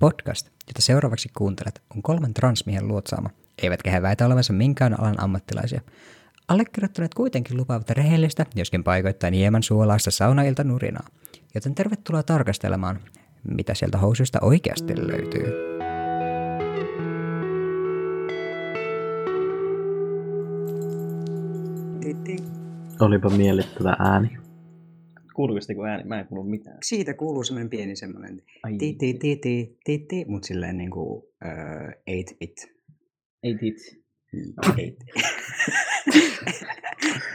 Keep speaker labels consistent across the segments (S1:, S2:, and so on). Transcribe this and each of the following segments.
S1: Podcast, jota seuraavaksi kuuntelet, on kolmen transmiehen luotsaama, eivätkä he väitä olevansa minkään alan ammattilaisia. Allekirjoittaneet kuitenkin lupaavat rehellistä, joskin paikoittain hieman suolaista saunailta nurinaa. Joten tervetuloa tarkastelemaan, mitä sieltä housuista oikeasti löytyy.
S2: Olipa miellyttävä ääni.
S3: Kuuluuko sitten kun ääni? Mä en kuulu mitään.
S1: Siitä kuuluu semmoinen pieni semmoinen ti ti ti ti ti ti, mut silleen niinku uh, 8-bit.
S3: Ei tit.
S1: No,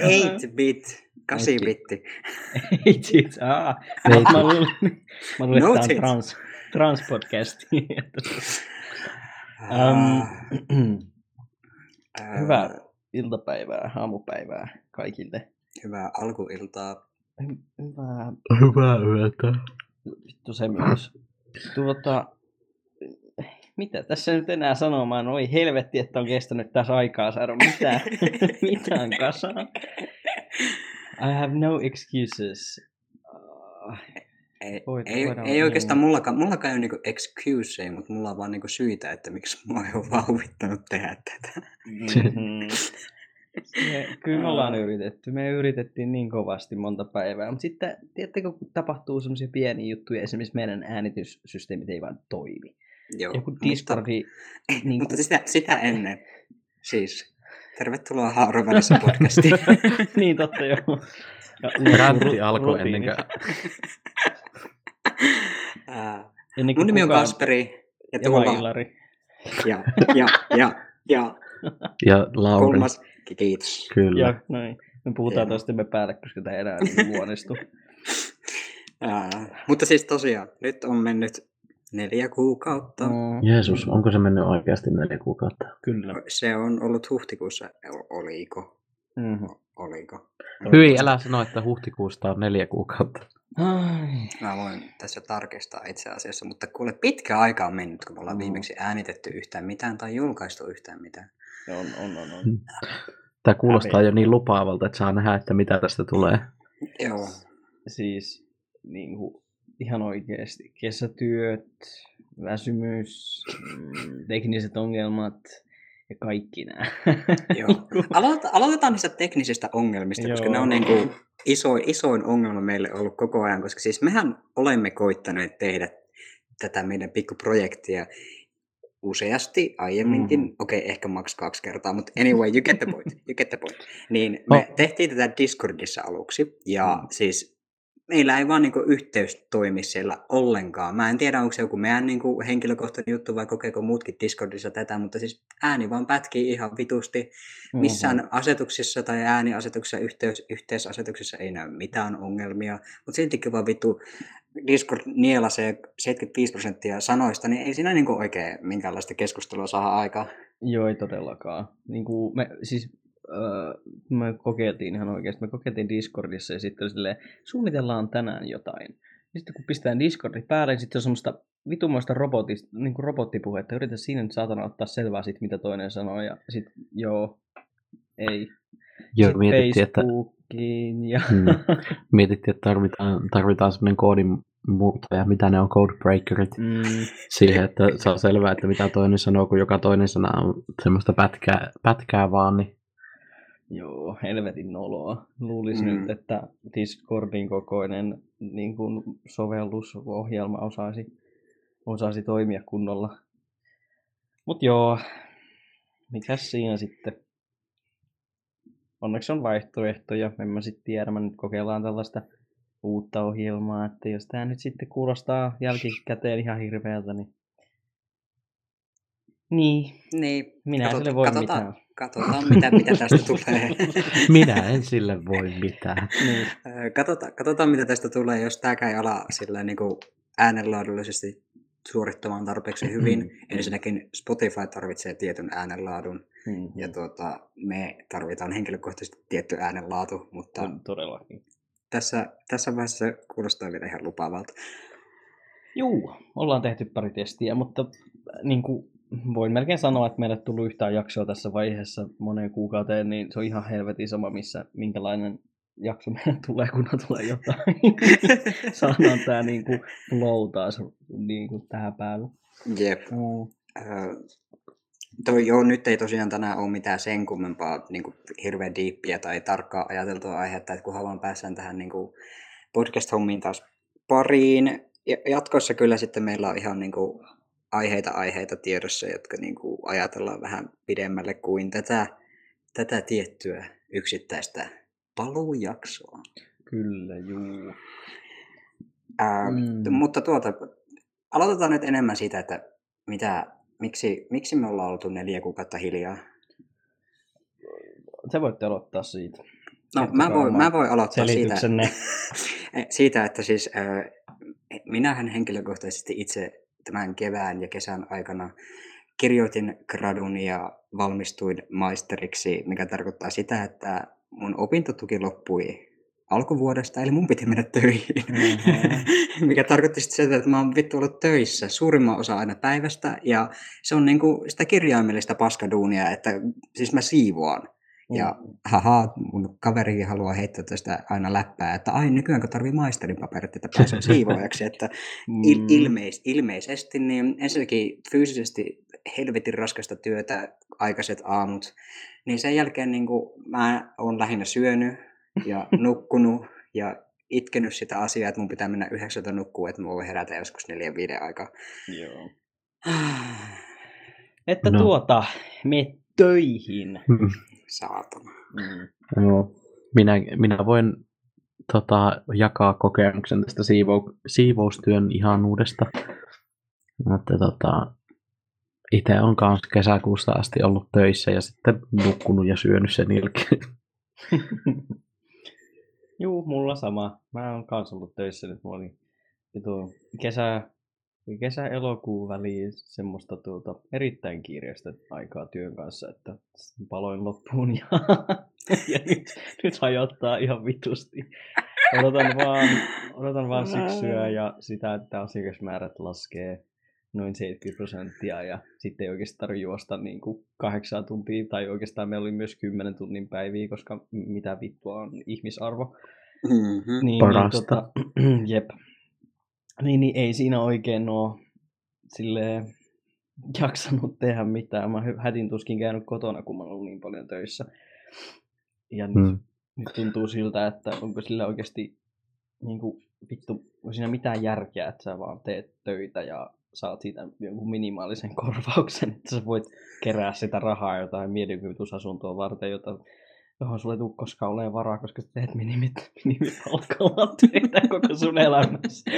S1: 8-bit. 8-bitti.
S3: Ei tit. Aa.
S2: Ei
S3: Mä luulen, mä luulen
S1: No
S3: että tää on trans, transpodcasti.
S1: Ah,
S3: um, hyvää iltapäivää, aamupäivää kaikille.
S1: Hyvää alkuiltaa.
S3: Hy- Hyvää
S2: Hyvää yötä.
S3: Vittu se myös. Tuota, mitä tässä nyt enää sanomaan? Oi helvetti, että on kestänyt tässä aikaa saada mitään, mitään kasaan. I have no excuses. Uh,
S1: Ei,
S3: Voit-
S1: ei,
S3: voidaan-
S1: ei oikeastaan mullakaan, mullakaan ei ole niinku excuseja, mutta mulla on vaan niinku syitä, että miksi mua ei ole vaan huvittanut tehdä tätä.
S3: mm-hmm. Me, kyllä me ollaan yritetty. Me yritettiin niin kovasti monta päivää. Mutta sitten, tiedättekö, kun tapahtuu semmoisia pieniä juttuja, esimerkiksi meidän äänityssysteemit ei vaan toimi.
S1: Joo,
S3: Joku
S1: mutta-
S3: Discordi... niin
S1: Mutta
S3: kuin-
S1: sitä, sitä ennen, siis tervetuloa Hauron välissä podcastiin.
S3: niin totta joo. Ja
S2: Räntti
S3: ru-
S2: alkoi ennen kuin...
S3: Ennen
S1: Mun
S3: kuin
S1: nimi on
S3: kukaan-
S1: Kasperi ja
S3: Ja
S1: tuolla
S3: Ilari.
S1: ja, ja, ja, ja
S2: Ja Lauri.
S1: kolmas, kiitos.
S2: Kyllä.
S3: Ja noin. Me puhutaan
S1: Joo.
S3: toistemme päälle, koska tämä ei enää niin luonnistu.
S1: Mutta siis tosiaan, nyt on mennyt neljä kuukautta.
S3: Mm,
S2: Jeesus, onko se mennyt oikeasti neljä kuukautta?
S3: kyllä.
S1: Se on ollut huhtikuussa, oliko?
S3: Mm-hmm.
S1: Oliko?
S2: Hyi, älä sano, että huhtikuusta on neljä kuukautta.
S3: Ai.
S1: Mä voin tässä tarkistaa itse asiassa, mutta kuule pitkä aika on mennyt, kun me ollaan
S3: Mm.
S1: viimeksi äänitetty yhtään mitään tai julkaistu yhtään mitään.
S3: On, on, on, on.
S2: Tämä kuulostaa jo niin lupaavalta, että saa nähdä, että mitä tästä tulee.
S1: Joo.
S3: Siis niin kuin, ihan oikeasti kesätyöt, väsymys, mm, tekniset ongelmat ja kaikki nämä.
S1: Joo. Aloita, aloitetaan niistä teknisistä ongelmista, koska
S3: Joo.
S1: ne on niin kuin iso, isoin ongelma meille ollut koko ajan, koska siis mehän olemme koittaneet tehdä tätä meidän pikkuprojektia useasti aiemminkin,
S3: Mhm.
S1: okei okay, ehkä maks kaksi kertaa, mutta anyway, you get the point, you get the point. Niin
S2: No.
S1: me tehtiin tätä Discordissa aluksi, ja
S3: Mm.
S1: siis meillä ei vaan niinku yhteys toimi siellä ollenkaan. Mä en tiedä, onko se joku meidän niinku henkilökohtainen juttu vai kokeeko muutkin Discordissa tätä, mutta siis ääni vaan pätkii ihan vitusti. Missään
S3: Mhm.
S1: asetuksissa tai ääniasetuksissa, yhteys, yhteisasetuksissa ei näy mitään ongelmia, mutta siltikin vaan vittu Discord nielasee 75 prosenttia sanoista, niin ei siinä niinku oikein minkäänlaista keskustelua saada aikaa.
S3: Joo, ei todellakaan. Niin kuin me, siis, öö, me kokeiltiin ihan oikeasti, me kokeiltiin Discordissa ja sitten oli silleen, suunnitellaan tänään jotain. Ja sitten kun pistetään Discordi päälle, niin sitten on semmoista vitumoista robotista, niin kuin robottipuhetta. Yritä siinä nyt saatana ottaa selvää siitä, mitä toinen sanoo. Ja sitten joo, ei.
S2: Joo,
S3: Sit
S2: mietittiin, että,
S3: Facebookiin ja...
S2: Mm. mietittiin, että tarvitaan, tarvitaan semmoinen koodin muuttaja, mitä ne on codebreakerit,
S3: Mm,
S2: siihen, että se on selvää, että mitä toinen sanoo, kun joka toinen sana on semmoista pätkää, pätkää vaan, niin
S3: joo, helvetin noloa. Luulisin
S1: Mm.
S3: nyt, että Discordin kokoinen niin kuin sovellusohjelma osaisi, osaisi toimia kunnolla. Mut joo, mikäs siinä sitten? Onneksi on vaihtoehtoja, en mä sitten tiedä, mä nyt kokeillaan tällaista uutta ohjelmaa, että jos tää nyt sitten kuulostaa jälkikäteen ihan hirveältä, niin... Niin,
S1: Niin,
S3: minä
S1: katsot-
S3: sille voi
S1: katsotaan,
S3: mitään.
S1: Katsotaan mitä, mitä tästä tulee.
S2: minä en sille voi mitään.
S3: Niin.
S1: Katsotaan, katsotaan, mitä tästä tulee, jos tämäkään ei ala sillä niin kuin äänenlaadullisesti suorittamaan tarpeeksi hyvin.
S3: Mm.
S1: Ensinnäkin Spotify tarvitsee tietyn äänenlaadun
S3: Mm.
S1: ja tuota, me tarvitaan henkilökohtaisesti tietty äänenlaatu, mutta
S3: On todellakin.
S1: tässä, tässä vaiheessa se kuulostaa vielä ihan lupaavalta.
S3: Juu, ollaan tehty pari testiä, mutta äh, niin kuin voin melkein sanoa, että meille ei tullut yhtään jaksoa tässä vaiheessa moneen kuukauteen, niin se on ihan helvetin sama, missä, minkälainen jakso meidän tulee, kunhan tulee jotain. Saadaan tämä niin kuin flow taas niin kuin tähän päälle.
S1: Jep.
S3: Mm.
S1: Öö, toi, joo, nyt ei tosiaan tänään ole mitään sen kummempaa niin kuin hirveän diippiä tai tarkkaa ajateltua aihetta, että kunhan vaan päässään tähän niin kuin podcast-hommiin taas pariin. Ja jatkossa kyllä sitten meillä on ihan niin kuin aiheita aiheita tiedossa, jotka niin kuin ajatellaan vähän pidemmälle kuin tätä, tätä tiettyä yksittäistä paluujaksoa.
S3: Kyllä, juu.
S1: Ää,
S3: Mm.
S1: Mutta tuota, aloitetaan nyt enemmän siitä, että mitä, miksi, miksi me ollaan oltu neljä kuukautta hiljaa.
S3: Te voitte aloittaa siitä.
S1: No, mä voin, mä voin aloittaa siitä, siitä, että siis äh, minähän henkilökohtaisesti itse tämän kevään ja kesän aikana kirjoitin gradun ja valmistuin maisteriksi, mikä tarkoittaa sitä, että mun opintotuki loppui alkuvuodesta, eli mun piti mennä töihin.
S3: Mhm.
S1: Mikä tarkoitti sitten sitä, että mä oon vittu ollut töissä suurimman osa aina päivästä, ja se on niinku sitä kirjaimellista paskaduunia, että siis mä siivoan. Ja haha, mun kaverikin haluaa heittää tästä aina läppää, että ai nykyään kun tarvii maisterin paperit, että pääsee siivoajaksi, että il,
S3: Mm.
S1: ilmeis, ilmeisesti niin ensinnäkin fyysisesti helvetin raskasta työtä, aikaiset aamut, niin sen jälkeen niin kuin, mä oon lähinnä syönyt ja nukkunut ja itkenyt sitä asiaa, että mun pitää mennä yhdeksältä nukkuun, että mä voin herätä joskus neljän viiden aikaa.
S3: Joo. Että
S2: No.
S3: tuota, me töihin.
S1: Saatana.
S3: Mm.
S2: Joo. Minä, minä voin tota, jakaa kokemuksen tästä siivou, siivoustyön ihanuudesta. Että tota, itse on kanssa kesäkuusta asti ollut töissä ja sitten nukkunut ja syönyt sen jälkeen.
S3: Juu, mulla sama. Mä oon kanssa ollut töissä nyt. Mulla oli vitu kesä, kesä-elokuun väliin semmoista tuota, erittäin kiireistä aikaa työn kanssa, että paloin loppuun ja, ja nyt, nyt hajottaa ihan vitusti. Odotan vaan, odotan vaan syksyä ja sitä, että asiakasmäärät laskee noin 70 prosenttia ja sitten ei oikeastaan tarvitse juosta niin kuin kahdeksan tuntia tai oikeastaan meillä oli myös 10 tunnin päiviä, koska mitä vittua on ihmisarvo.
S1: Mm-hmm.
S3: Niin,
S2: Parasta.
S3: Niin, tota, jep. Niin, niin ei siinä oikein ole silleen jaksanut tehdä mitään. Mä hätin tuskin käynyt kotona, kun mä oon ollut niin paljon töissä. Ja nyt,
S2: Mm.
S3: nyt tuntuu siltä, että onko sillä oikeasti niin kuin, vittu, onko siinä mitään järkeä, että sä vaan teet töitä ja saat siitä jonkun minimaalisen korvauksen, että sä voit kerää sitä rahaa jotain mielikuvitusasuntoa varten, jota johon sulle ei tule koskaan olemaan varaa, koska sä teet minimit, minimipalkalla töitä koko sun elämässä.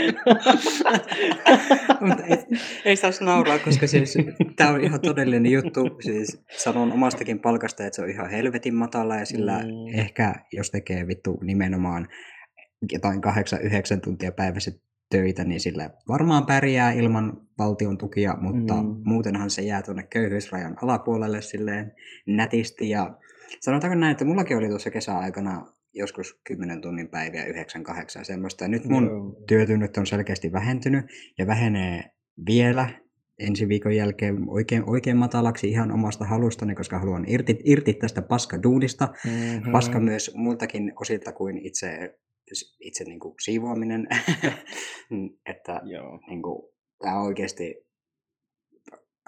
S1: Mutta ei, ei saisi nauraa, koska siis tämä on ihan todellinen juttu. Siis sanon omastakin palkasta, että se on ihan helvetin matala ja sillä
S3: Mm.
S1: ehkä jos tekee vittu nimenomaan jotain 8-9 tuntia päivässä töitä, niin sillä varmaan pärjää ilman valtion tukia, mutta
S3: mm.
S1: muutenhan se jää tuonne köyhyysrajan alapuolelle silleen nätisti. Ja sanotaanko näin, että mullakin oli tuossa kesäaikana joskus 10 tunnin päiviä, 9-8 semmoista. Ja nyt mun
S3: Joo.
S1: työtunnit on selkeästi vähentynyt ja vähenee vielä ensi viikon jälkeen oikein, oikein matalaksi ihan omasta halustani, koska haluan irti, irti tästä paskaduunista.
S3: Mhm.
S1: Paska myös muiltakin osilta kuin itse, itse niin kuin siivoaminen. että
S3: Joo.
S1: niin kuin, tämä on oikeasti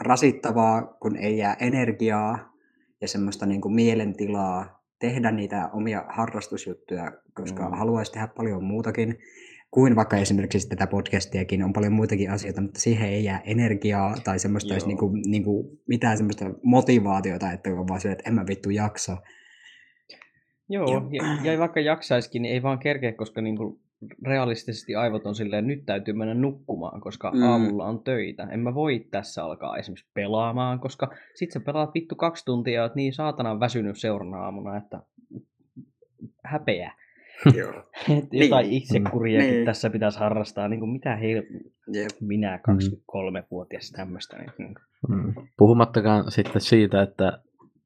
S1: rasittavaa, kun ei jää energiaa ja semmoista niin kuin mielentilaa tehdä niitä omia harrastusjuttuja, koska
S3: Mm.
S1: haluaisi tehdä paljon muutakin kuin vaikka esimerkiksi tätä podcastiakin, on paljon muitakin asioita, mutta siihen ei jää energiaa tai semmoista edes
S3: Joo.
S1: niin kuin, niin kuin mitään semmoista motivaatiota, että on vaan se, että en mä vittu jaksa.
S3: Joo, ja, ja vaikka jaksaisikin, niin ei vaan kerkeä, koska niinku realistisesti aivot on silleen, nyt täytyy mennä nukkumaan, koska mm.
S1: Mm.
S3: aamulla on töitä. En mä voi tässä alkaa esimerkiksi pelaamaan, koska sit sä pelaat vittu kaksi tuntia ja oot niin saatanan väsynyt seuraavana aamuna, että häpeä.
S1: Joo.
S3: Et jotain
S1: Niin.
S3: itsekuriakin
S1: Niin.
S3: tässä pitäisi harrastaa. Niin kuin mitä hel...
S1: Jep.
S3: minä 23-vuotias tämmöistä. Niin, niin.
S2: Mm. Puhumattakaan sitten siitä, että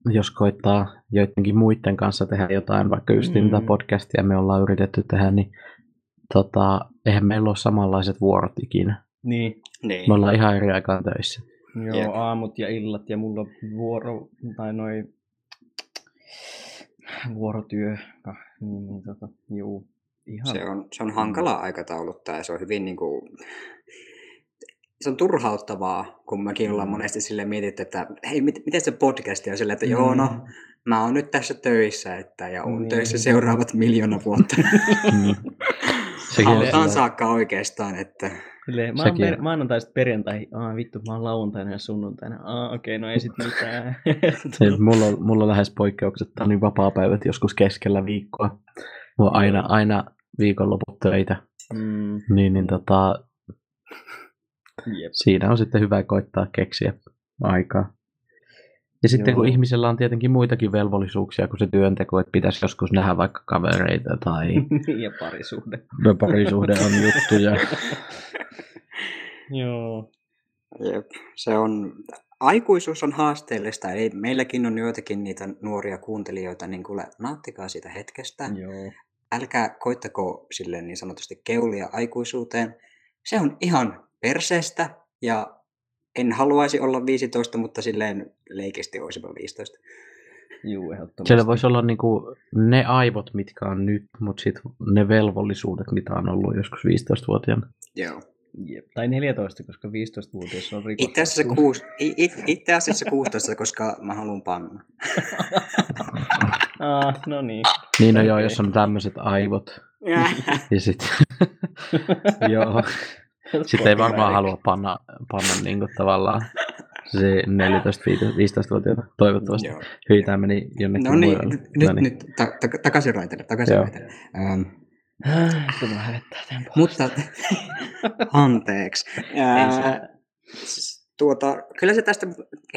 S2: jos koittaa joidenkin muiden kanssa tehdä jotain, vaikka just mm. mitä
S3: Mm.
S2: podcastia me ollaan yritetty tehdä, niin tota, eihän meillä ole samanlaiset vuorot ikinä.
S3: niin.
S1: Niin.
S2: Me ollaan ihan eri aikaan töissä.
S3: Joo,
S1: Jep.
S3: aamut ja illat ja mulla on vuoro, tai noin vuorotyö. Ah, Niin, niin tota, juu. Ihan.
S1: Se on, se on hankala aikatauluttaa ja se on hyvin niin kuin, se on turhauttavaa, kun mäkin ollaan monesti sille mietitty, että hei, mit, miten se podcasti on silleen, että joo, no, mä oon nyt tässä töissä, että, ja oon
S3: Niin.
S1: töissä seuraavat miljoona vuotta.
S2: Mm. Sekin
S1: Autaan
S2: on-
S1: saakka oikeastaan, että
S3: Silleen, mä oon per, maanantaista perjantai, aa vittu, mä oon lauantaina ja sunnuntaina, aa okei, no ei sit mitään.
S2: Se, mulla, on, mulla on lähes poikkeuksetta niin vapaa-päivät joskus keskellä viikkoa. Mulla on aina, aina viikonloput töitä.
S3: mm,
S2: Niin, niin tota,
S3: jep.
S2: siinä on sitten hyvä koittaa keksiä aikaa. Ja sitten
S3: Joo.
S2: kun ihmisellä on tietenkin muitakin velvollisuuksia kuin se työnteko, että pitäisi joskus nähdä vaikka kavereita tai
S3: ja parisuhde.
S2: no, parisuhde on juttuja.
S3: Joo.
S1: Jep, se on, aikuisuus on haasteellista, eli meilläkin on joitakin niitä nuoria kuuntelijoita, niin kuule, nauttikaa siitä hetkestä.
S3: Joo.
S1: Älkää koittako silleen niin sanotusti keulia aikuisuuteen. Se on ihan perseestä, ja en haluaisi olla 15, mutta silleen leikisti olisipa 15.
S3: Juu, ehdottomasti.
S2: Siellä voisi olla niinku ne aivot, mitkä on nyt, mutta sitten ne velvollisuudet, mitä on ollut joskus 15-vuotiaana.
S1: Joo.
S3: Jep. Tai 14, koska 15-vuotias on rikos.
S1: Itse asiassa, kuus, i- i- itse asiassa 16, koska mä haluan panna.
S3: Ah, no niin.
S2: Niin no joo,
S3: Okei.
S2: jos on tämmöiset aivot. Ja sitten, joo, sitten ei varmaan halua panna, panna niinku tavallaan se 14-15-vuotiaana, toivottavasti.
S1: Joo.
S2: Hyi, tämä meni jonnekin
S1: No niin,
S2: muualle.
S1: nyt, nyt,
S2: No niin.
S1: nyt ta- ta- takaisin raiteille, takaisin
S2: Joo.
S1: raiteille. Ähm,
S3: Kun mä hävettää tämän
S1: mutta anteeksi. Ää, s- tuota, kyllä se tästä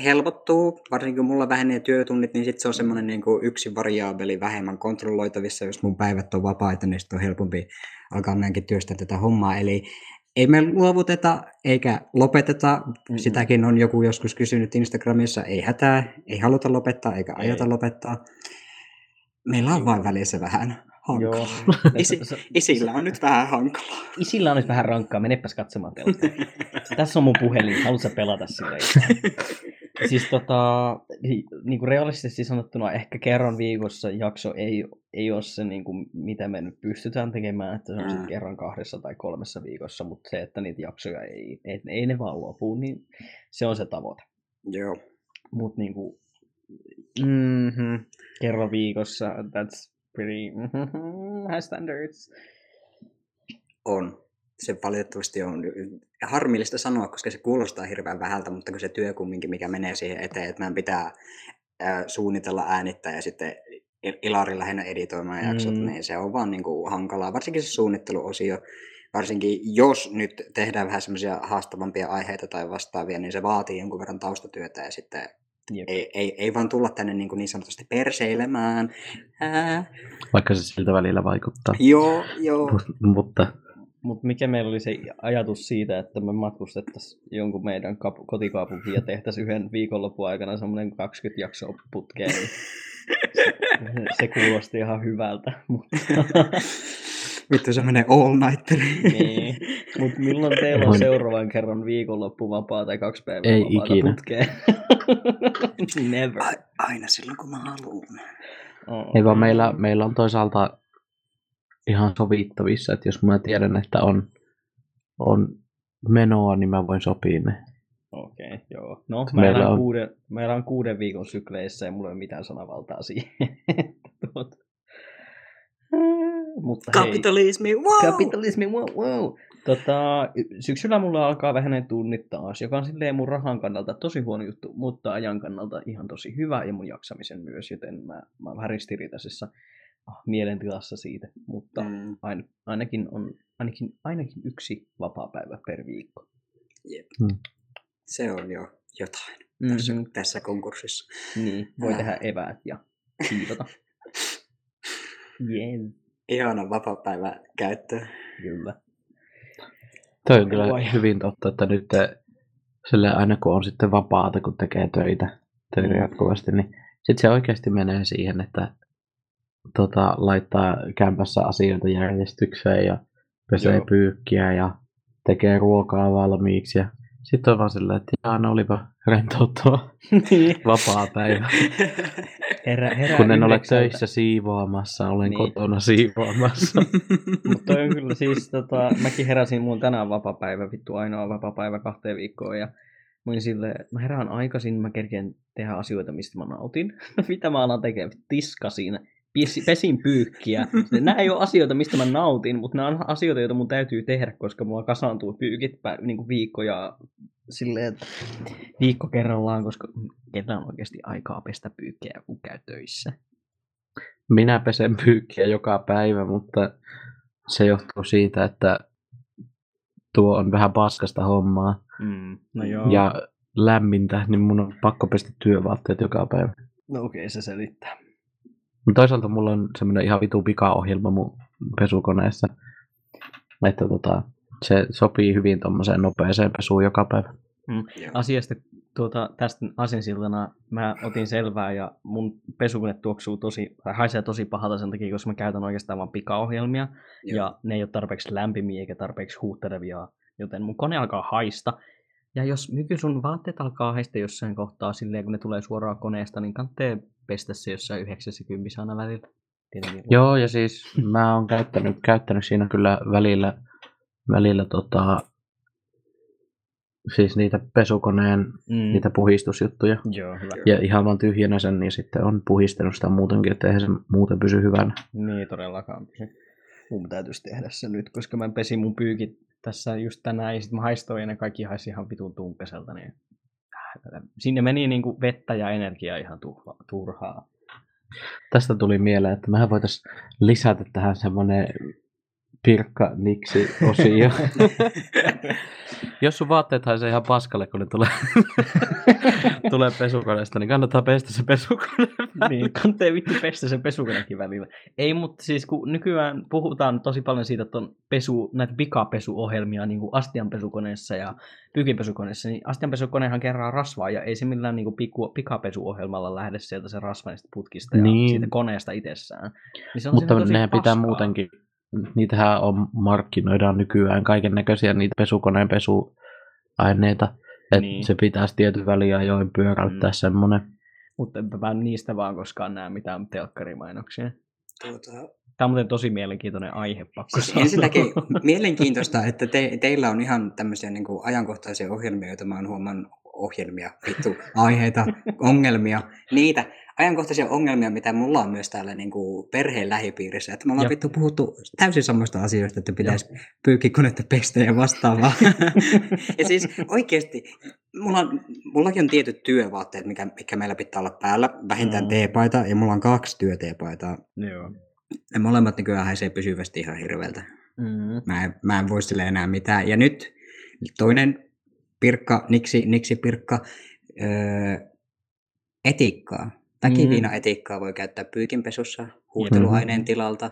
S1: helpottuu, varsinkin kun mulla vähenee työtunnit, niin sit se on semmoinen niin kuin yksi variaabeli vähemmän kontrolloitavissa. Jos mun päivät on vapaita, niin sit on helpompi alkaa meidänkin työstää tätä hommaa. Eli ei me luovuteta eikä lopeteta.
S3: Mm-mm.
S1: Sitäkin on joku joskus kysynyt Instagramissa. Ei hätää, ei haluta lopettaa eikä
S3: Ei.
S1: ajata lopettaa. Meillä on vain välissä vähän hankalaa.
S3: Joo.
S1: Isi, isillä on nyt vähän hankalaa.
S3: Isillä on nyt vähän rankkaa, menepäs katsomaan telkkaria. Tässä on mun puhelin, haluatko pelata sillä? siis tota, niin kuin realistisesti sanottuna ehkä kerran viikossa jakso ei, ei ole se, niin kuin, mitä me nyt pystytään tekemään, että se on
S1: Mm.
S3: mm. kerran kahdessa tai kolmessa viikossa, mutta se, että niitä jaksoja ei, ei, ei ne vaan lopu, niin se on se tavoite.
S1: Joo.
S3: Mutta niin kuin, mm-hmm, kerran viikossa, that's pretty mm-hmm, high standards.
S1: On. Se valitettavasti on harmillista sanoa, koska se kuulostaa hirveän vähältä, mutta kun se työ kumminkin, mikä menee siihen eteen, että meidän pitää ää, suunnitella äänittää ja sitten Ilari lähinnä editoimaan jaksot,
S3: Mm.
S1: niin se on vaan niin kuin hankalaa, varsinkin se suunnitteluosio. Varsinkin jos nyt tehdään vähän semmoisia haastavampia aiheita tai vastaavia, niin se vaatii jonkun verran taustatyötä ja sitten
S3: Jep.
S1: ei, ei, ei vaan tulla tänne niin, kuin niin sanotusti perseilemään. Ää,
S2: Vaikka se siltä välillä vaikuttaa.
S1: joo, joo.
S2: Mut- Mutta
S3: Mutta mikä meillä oli se ajatus siitä, että me matkustettaisiin jonkun meidän kap- kotikaupunkiin ja tehtäisiin yhden viikonlopun aikana semmoinen 20 jaksoa putkeen, se, se kuulosti ihan hyvältä. Mutta
S1: Vittu se menee all night.
S3: niin. Mut milloin teillä on seuraavan kerran viikonloppu vapaa tai kaksi päivää
S2: Ei
S3: vapaata
S2: ikinä.
S3: putkeen? Never.
S1: A- aina silloin, kun mä haluan.
S3: Oh.
S2: ei vaan meillä, meillä on toisaalta ihan sovittavissa, että jos mä tiedän, että on, on menoa, niin mä voin sopia ne.
S3: Okei, okay, joo. No, mä
S2: meillä on-
S3: kuuden, meillä on kuuden viikon sykleissä ja mulla ei ole mitään sanavaltaa siihen. Mutta hei.
S1: Kapitalismi, wow!
S3: Kapitalismi, wow, wow. Tota, syksyllä mulla alkaa vähän ne tunnit taas, joka on silleen mun rahan kannalta tosi huono juttu, mutta ajan kannalta ihan tosi hyvä ja mun jaksamisen myös, joten mä, mä oon vähän ristiriitaisessa ah, mielentilassa siitä, mutta mm. Ain, ainakin on ainakin, ainakin yksi vapaa-päivä per viikko.
S1: jep.
S2: Mm.
S1: Se on jo jotain
S3: Mm-hmm.
S1: tässä, tässä konkurssissa.
S3: Niin, voi
S1: Ää.
S3: tehdä eväät ja siivota. Yes,
S1: Ihana vapaa-päivä käyttö.
S3: kyllä.
S2: Toi on kyllä
S3: Voi.
S2: hyvin totta, että nyt sille aina kun on sitten vapaata, kun tekee töitä, töitä
S3: Mm.
S2: jatkuvasti, niin sitten se oikeasti menee siihen, että tota, laittaa kämpässä asioita järjestykseen ja pesee
S3: Joo.
S2: pyykkiä ja tekee ruokaa valmiiksi ja Sitten on vaan silleen, että jaa, olipa rentouttava
S3: niin.
S2: vapaa päivä.
S3: Herä, herää
S2: Kun en ole töissä siivoamassa, olen
S3: Niin.
S2: kotona siivoamassa.
S3: Mutta on kyllä siis, tota, mäkin heräsin, mulla on tänään vapapäivä, vittu ainoa vapapäivä kahteen viikkoon ja mä olin silleen, mä herään aikaisin, mä kerkeen tehdä asioita, mistä mä nautin. Mitä mä alan tekemään? Tiskasin, pesi- pesin pyykkiä. Nämä ei ole asioita, mistä mä nautin, mutta nämä on asioita, joita mun täytyy tehdä, koska mulla kasaantuu pyykit pä- niin kuin viikko ja silleen, että viikko kerrallaan, koska kenellä on oikeasti aikaa pestä pyykkejä, kun käy töissä.
S2: Minä pesen pyykkiä joka päivä, mutta se johtuu siitä, että tuo on vähän paskasta hommaa
S3: Mm. No joo.
S2: ja lämmintä, niin mun on pakko pestä työvaatteet joka päivä.
S3: No okei, okay, se selittää.
S2: Mutta toisaalta mulla on semmoinen ihan vitu pikaohjelma mun pesukoneessa, että tota, se sopii hyvin tuommoiseen nopeeseen pesuun joka päivä.
S1: Joo.
S3: Asiasta tuota, tästä asensiltana mä otin selvää ja mun pesukone tuoksuu tosi, tai haisee tosi pahalta sen takia, koska mä käytän oikeastaan vain pikaohjelmia
S1: Joo.
S3: ja ne ei ole tarpeeksi lämpimiä eikä tarpeeksi huuttelevia, joten mun kone alkaa haista. Ja jos nyky sun vaatteet alkaa haista jossain kohtaa silleen, kun ne tulee suoraan koneesta, niin kannattaa pestä se jossain 90 aina välillä. Tietenkin.
S2: Joo, ja siis mä oon käyttänyt, käyttänyt siinä kyllä välillä, välillä tota, siis niitä pesukoneen,
S3: Mm.
S2: niitä puhistusjuttuja.
S3: Joo, hyvä.
S2: Ja ihan vaan tyhjänä sen, niin sitten on puhistanut sitä muutenkin, että eihän se muuten pysy hyvänä.
S3: Niin todellakaan pysy. Mun täytyisi tehdä se nyt, koska mä pesin mun pyykit tässä just tänään ja sit mä haistoin ja ne kaikki haisi ihan vitun tunkeselta. Niin... Sinne meni niinku vettä ja energiaa ihan turhaa.
S2: Tästä tuli mieleen, että mehän voitaisiin lisätä tähän semmoinen pirkka niksi osio. Jos sun vaatteet haisee ihan paskalle, kun ne tulee, tulee pesukoneesta, niin kannattaa pestä se pesukone.
S3: niin, kannattaa vittu pestä sen pesukonekin välillä. Ei, mutta siis kun nykyään puhutaan tosi paljon siitä, että on pesu, näitä pikapesuohjelmia niin kuin astianpesukoneessa ja pyykinpesukoneessa, niin astianpesukonehan kerää rasvaa ja ei se millään niin kuin piku, pikapesuohjelmalla lähde sieltä se rasva niistä putkista ja
S2: Niin.
S3: siitä koneesta itsessään. Niin se on
S2: Mutta
S3: tosi
S2: nehän pitää muutenkin, niitähän on, markkinoidaan nykyään kaiken näköisiä niitä pesukoneen pesuaineita. Että
S3: Niin.
S2: se pitäisi tietyn väliajoin pyöräyttää
S3: Mm.
S2: semmoinen.
S3: Mutta enpä mä niistä vaan koskaan näe mitään telkkarimainoksia.
S1: Tuota,
S3: Tämä on muuten tosi mielenkiintoinen aihe, pakko
S1: Siis
S3: sanoa.
S1: ensinnäkin mielenkiintoista, että te, teillä on ihan tämmöisiä niin kuin ajankohtaisia ohjelmia, joita mä oon huomannut ohjelmia, vittu, aiheita, ongelmia, niitä ajankohtaisia ongelmia, mitä mulla on myös täällä niin kuin perheen lähipiirissä. Että me ollaan vittu puhuttu täysin samoista asioista, että pitäisi pyykkikonetta pestä ja vastaavaa. ja siis oikeasti, mulla on, mullakin on tietyt työvaatteet, mikä, mikä meillä pitää olla päällä, vähintään
S3: Mm.
S1: teepaita, ja mulla on kaksi työteepaitaa.
S3: Joo.
S1: Ja molemmat nykyään haisee pysyvästi ihan hirveältä.
S3: Mm.
S1: Mä en, mä en voi sille enää mitään. Ja nyt toinen pirkka, niksi, niksi pirkka, öö, etiikkaa. Väkiviina-etiikkaa voi käyttää pyykinpesussa huuhteluaineen tilalta.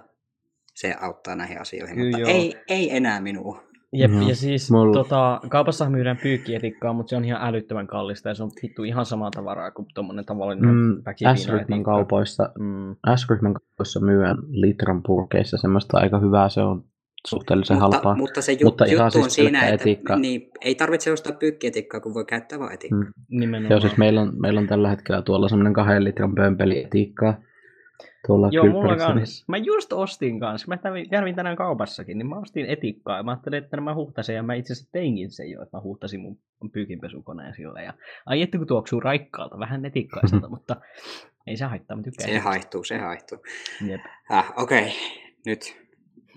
S1: Se auttaa näihin asioihin,
S3: Kyllä
S1: mutta
S3: joo.
S1: ei, ei enää minua.
S3: Jep,
S2: Joo.
S3: ja siis
S2: Mulla-
S3: tota, kaupassa myydään pyykkietiikkaa, mutta se on ihan älyttömän kallista ja se on vittu ihan samaa tavaraa kuin tuommoinen tavallinen
S2: Mm, S-ryhmän kaupoissa,
S3: Mm.
S2: S-ryhmän kaupoissa myydään litran purkeissa semmoista aika hyvää, se on suhteellisen
S1: mutta,
S2: halpaa.
S1: mutta se ju,
S2: Mutta ihan
S1: juttu on
S2: siis
S1: siinä,
S2: pelkkä
S1: että
S2: etiikka.
S1: niin, ei tarvitse ostaa pyykkietiikkaa, kun voi käyttää vaan etiikkaa.
S2: Mm.
S3: Nimenomaan.
S2: Joo, siis meillä on, meillä on tällä hetkellä tuolla semmoinen kahden litran pömpeli etiikkaa tuolla
S3: Joo, mulla
S2: niin-
S3: kans. Mä just ostin kanssa. Mä kävin, kävin tänään kaupassakin, niin mä ostin etikkaa. Ja mä ajattelin, että mä huhtasin, ja mä itse asiassa teinkin sen jo, että mä huhtasin mun pyykinpesukoneen sillä. Ja ai että kun tuoksuu raikkaalta, vähän etikkaiselta, mutta ei se haittaa, mä tykkään.
S1: Se haihtuu, se haihtuu.
S3: Jep.
S1: Ah, Okei, okay. nyt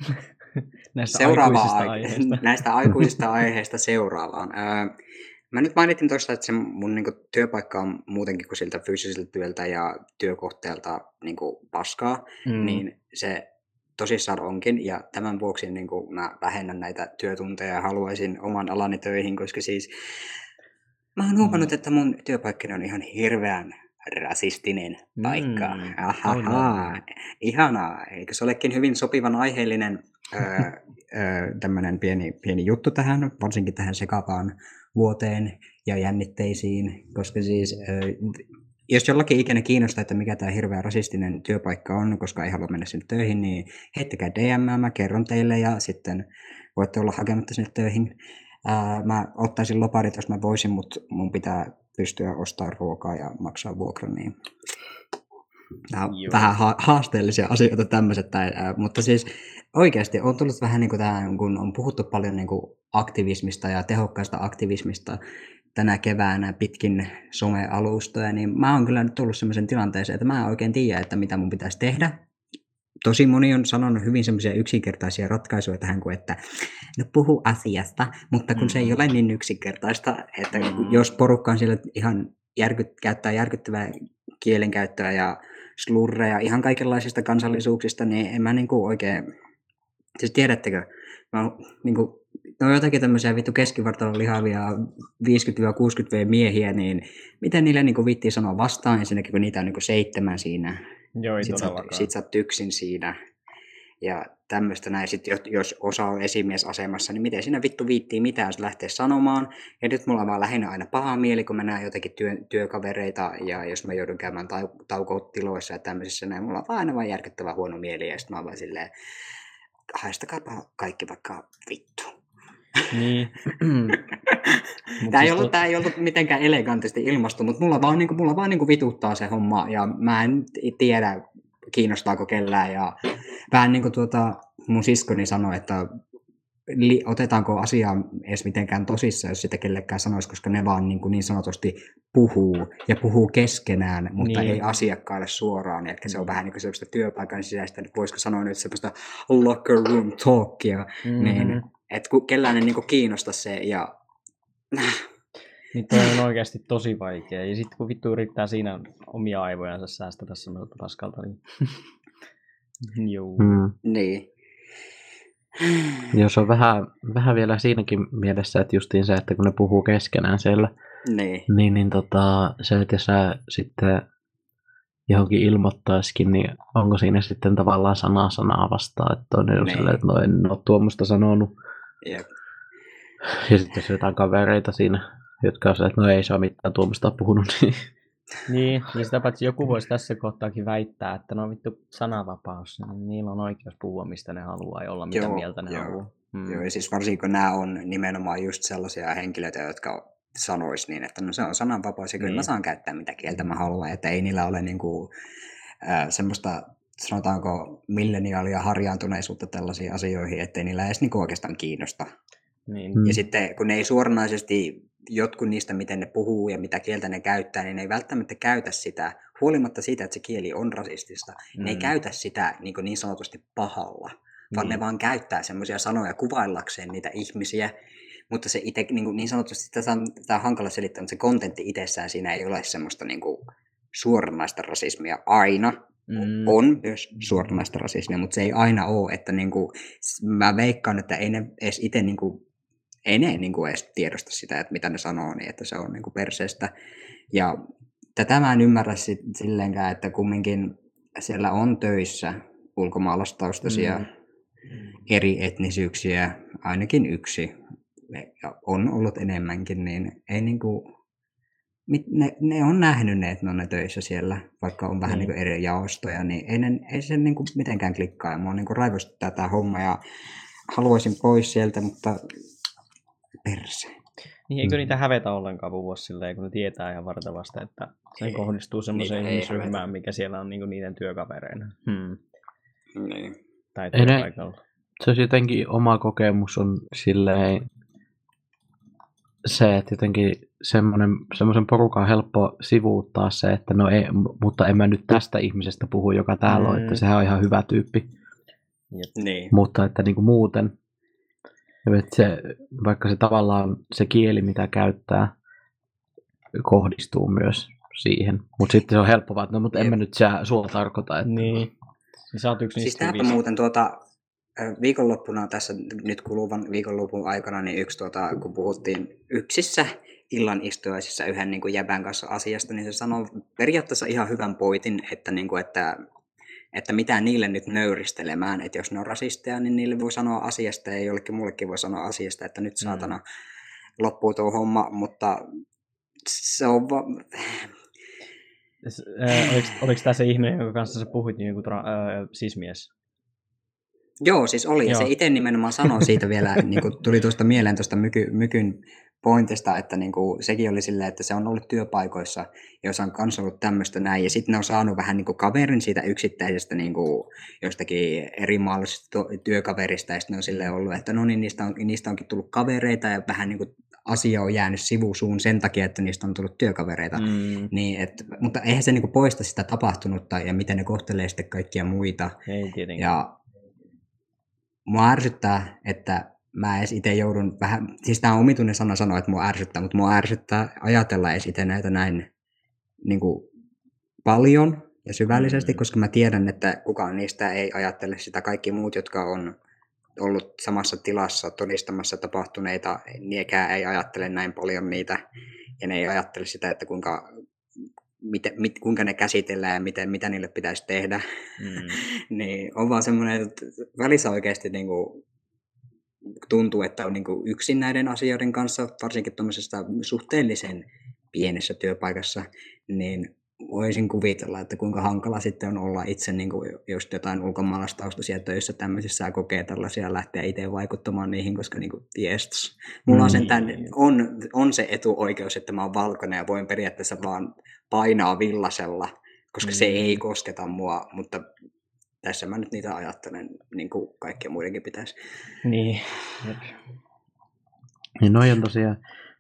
S3: Näistä
S1: Seuraava
S3: aikuisista
S1: ai-
S3: aiheista.
S1: näistä aikuisista aiheista seuraavaan. Öö, mä nyt mainitin tuosta, että se mun niinku, työpaikka on muutenkin kuin siltä fyysiseltä työltä ja työkohteelta niinku, paskaa,
S3: Mm.
S1: niin se tosissaan onkin. Ja tämän vuoksi niinku, mä vähennän näitä työtunteja ja haluaisin oman alani töihin, koska siis mä oon huomannut, että mun työpaikkani on ihan hirveän rasistinen paikka.
S3: Mm,
S1: Ahaha, ihanaa. Eikö se olekin hyvin sopivan aiheellinen tämmöinen pieni, pieni juttu tähän, varsinkin tähän sekavaan vuoteen ja jännitteisiin, koska siis jos jollakin ikinä kiinnostaa, että mikä tämä hirveä rasistinen työpaikka on, koska ei halua mennä sinne töihin, niin heittäkää DM, mä kerron teille ja sitten voitte olla hakematta sinne töihin. Ää, mä ottaisin loparit, jos mä voisin, mutta mun pitää pystyä ostamaan ruokaa ja maksaa vuokra, niin Nämä on
S3: Joo.
S1: vähän ha- haasteellisia asioita tämmöiset, tai, ää, mutta siis oikeasti on tullut vähän niin kuin tämä, kun on puhuttu paljon niin kuin aktivismista ja tehokkaista aktivismista tänä keväänä pitkin somealustoja, niin mä oon kyllä nyt tullut semmoisen tilanteeseen, että mä en oikein tiedä, että mitä mun pitäisi tehdä. Tosi moni on sanonut hyvin semmoisia yksinkertaisia ratkaisuja tähän kuin, että no puhu asiasta, mutta kun se ei
S3: Mm.
S1: ole niin yksinkertaista, että
S3: Mm.
S1: jos porukka on siellä ihan järkyt, käyttää järkyttävää kielenkäyttöä ja slurreja ihan kaikenlaisista kansallisuuksista, niin en mä niinku oikein, siis tiedättekö, mä oon niinku, ne on jotakin tämmöisiä vittu keskivartalon lihavia 50-60V miehiä, niin miten niille niinku viittiin sanoa vastaan ensinnäkin, kun niitä on niinku seitsemän siinä,
S3: Joo, ei
S1: sit sä, sit sä oot yksin siinä, ja tämmöistä näin. Sitten jos, osa on esimiesasemassa, niin miten siinä vittu viittii mitään jos lähtee sanomaan. Ja nyt mulla on vaan lähinnä aina paha mieli, kun mä näen jotenkin työ, työkavereita, ja jos mä joudun käymään tau, taukotiloissa ja tämmöisissä, niin mulla on vaan aina vaan järkyttävä huono mieli, ja sitten mä oon vaan silleen, haistakaapa kaikki vaikka vittu.
S3: Niin.
S1: Tämä ei,
S3: siis
S1: ollut, tää ei ollut mitenkään elegantisti ilmastu, mutta mulla vaan, niinku, mulla vaan niinku vituttaa se homma ja mä en tiedä, kiinnostaako kellään. Ja vähän niin kuin tuota, mun siskoni sanoi, että li, otetaanko asiaa edes mitenkään tosissaan, jos sitä kellekään sanoisi, koska ne vaan niin, kuin niin sanotusti puhuu ja puhuu keskenään, mutta
S3: Niin.
S1: ei asiakkaille suoraan. Eli se on
S3: Mm.
S1: vähän niin kuin sellaista työpaikan sisäistä, että voisiko sanoa nyt sellaista locker room talkia,
S3: Mhm.
S1: niin että kun kellään ei niin kiinnosta se ja
S3: Niin toi on oikeasti tosi vaikea. Ja sitten kun vittu yrittää siinä omia aivojansa säästää semmoiselta paskalta, niin... Joo.
S2: Mm.
S1: niin.
S2: Jos on vähän, vähän vielä siinäkin mielessä, että justiin se, että kun ne puhuu keskenään siellä,
S1: Niin.
S2: niin, niin tota, se, että jos sä sitten johonkin ilmoittaisikin, niin onko siinä sitten tavallaan sanaa sanaa vastaan, että toinen on
S1: Niin.
S2: silleen, että no en ole tuommoista sanonut.
S1: Jep.
S2: Ja sitten jos jotain kavereita siinä, jotka on että no ei se ole mitään tuommoista puhunut, niin
S3: Niin, niin sitä paitsi joku voisi tässä kohtaakin väittää, että no vittu sananvapaus, niin niillä on oikeus puhua mistä ne haluaa ja olla mitä
S1: Joo,
S3: mieltä ne
S1: joo.
S3: haluaa. Mm.
S1: Joo, ja siis varsinkin kun nämä on nimenomaan just sellaisia henkilöitä, jotka sanois niin, että no se on sananvapaus ja kyllä
S3: Niin.
S1: mä saan käyttää mitä kieltä mä haluan, että ei niillä ole niinku, äh, semmoista sanotaanko milleniaalia harjaantuneisuutta tällaisiin asioihin, ettei niillä edes niinku oikeastaan kiinnosta.
S3: Niin.
S2: Mm.
S1: Ja sitten kun ne ei suoranaisesti, jotkut niistä miten ne puhuu ja mitä kieltä ne käyttää, niin ne ei välttämättä käytä sitä, huolimatta siitä, että se kieli on rasistista, mm. ne ei
S3: Mm.
S1: käytä sitä niin, kuin niin sanotusti pahalla, vaan
S3: Niin.
S1: ne vaan käyttää semmoisia sanoja kuvaillakseen niitä ihmisiä, mutta se itse niin, kuin niin sanotusti, tätä on, tätä on hankala selittää, mutta se kontentti itsessään siinä ei ole semmoista niin kuin suoranaista rasismia aina,
S3: Mm.
S1: on myös suoranaista rasismia, mutta se ei aina ole, että niinku, s- mä veikkaan, että ei ne edes itse niinku, ei ne niinku edes tiedosta sitä, että mitä ne sanoo, niin että se on niinku perseestä. Ja tätä mä en ymmärrä sit, silleenkään, että kumminkin siellä on töissä ulkomaalaistaustaisia
S3: Mm.
S1: eri etnisyyksiä, ainakin yksi, ja on ollut enemmänkin, niin ei niinku, mit- ne, ne on nähnyt ne, että ne on ne töissä siellä, vaikka on vähän
S3: Niin.
S1: niin. eri jaostoja, niin ei, ne, ei se niin kuin mitenkään klikkaa. Ja mua niin kuin raivostuttaa tämä homma ja haluaisin pois sieltä, mutta perse.
S3: Niin eikö
S2: Mm.
S3: niitä hävetä ollenkaan puhua silleen, kun ne tietää ihan vartavasta, että se
S1: Ei.
S3: kohdistuu semmoiseen ihmisryhmään, mikä siellä on niinku niiden työkavereina. Hmm.
S1: Niin.
S3: Tai
S2: Ei ne-
S3: työpaikalla.
S2: se olisi jotenkin oma kokemus on silleen se, että jotenkin semmoinen, semmoisen porukan on helppo sivuuttaa se, että no ei, mutta en mä nyt tästä ihmisestä puhu, joka täällä on,
S3: Mm.
S2: että sehän on ihan hyvä tyyppi.
S1: niin.
S2: Mutta että niin kuin muuten, että se, vaikka se tavallaan se kieli, mitä käyttää, kohdistuu myös siihen. Mutta sitten se on helppo vaan, no mutta en mä nyt sä, sua tarkoita. Että,
S3: Niin. Niin sä oot yksi
S1: Siis tämäpä muuten tuota, viikonloppuna tässä nyt kuluvan viikonlopun aikana, niin yksi tuota, kun puhuttiin yksissä illan istujaisissa yhden niin kuin jäbän kanssa asiasta, niin se sanoi periaatteessa ihan hyvän poitin, että, niin kuin, että, että mitä niille nyt nöyristelemään, että jos ne on rasisteja, niin niille voi sanoa asiasta ja jollekin mullekin voi sanoa asiasta, että nyt saatana loppuu tuo homma, mutta se on va-
S3: Oliko, oliko tämä se ihminen, jonka kanssa sä puhuit, niin joku tra- ää, sismies?
S1: Joo, siis oli. Ja
S3: Joo.
S1: se itse nimenomaan sanoi siitä vielä, niin kuin tuli tuosta mieleen tuosta myky, mykyn pointista, että niin kuin, sekin oli silleen, että se on ollut työpaikoissa, joissa on kanssa ollut tämmöistä näin, ja sitten ne on saanut vähän niin kuin kaverin siitä yksittäisestä niin kuin, jostakin eri maallisesta työkaverista, ja sitten ne on silleen ollut, että no niin, niistä, on, niistä onkin tullut kavereita, ja vähän niin kuin asia on jäänyt sivusuun sen takia, että niistä on tullut työkavereita.
S3: Mm,
S1: Niin, et, mutta eihän se niinku poista sitä tapahtunutta ja miten ne kohtelee sitten kaikkia muita.
S3: ei tietenkin.
S1: Ja mua ärsyttää, että mä edes itse joudun vähän, siis tämä on omituinen sana sanoa, että mua ärsyttää, mutta mua ärsyttää ajatella edes itse näitä näin niin kuin paljon ja syvällisesti,
S3: Mm.
S1: koska mä tiedän, että kukaan niistä ei ajattele sitä. Kaikki muut, jotka on ollut samassa tilassa todistamassa tapahtuneita, niekään ei ajattele näin paljon niitä, ja ne ei ajattele sitä, että kuinka, miten, mit, kuinka ne käsitellään ja miten, mitä niille pitäisi tehdä
S3: Mm.
S1: niin on vaan semmoinen, että välissä oikeasti niin kuin, tuntuu, että on niin kuin yksin näiden asioiden kanssa, varsinkin tuommoisessa suhteellisen pienessä työpaikassa, niin voisin kuvitella, että kuinka hankala sitten on olla itse niin kuin just jotain ulkomaalaistaustaisia töissä tämmöisissä ja kokee tällaisia lähteä itse vaikuttamaan niihin, koska niin kuin, jestas. Mulla on,
S2: Mm.
S1: sen tämän, on, on se etuoikeus, että mä oon valkoinen ja voin periaatteessa vaan painaa villasella, koska se
S3: Mm.
S1: ei kosketa mua, mutta tässä mä nyt niitä ajattelen, niin kuin kaikkien muidenkin pitäisi.
S3: Niin.
S2: Niin noi on tosiaan,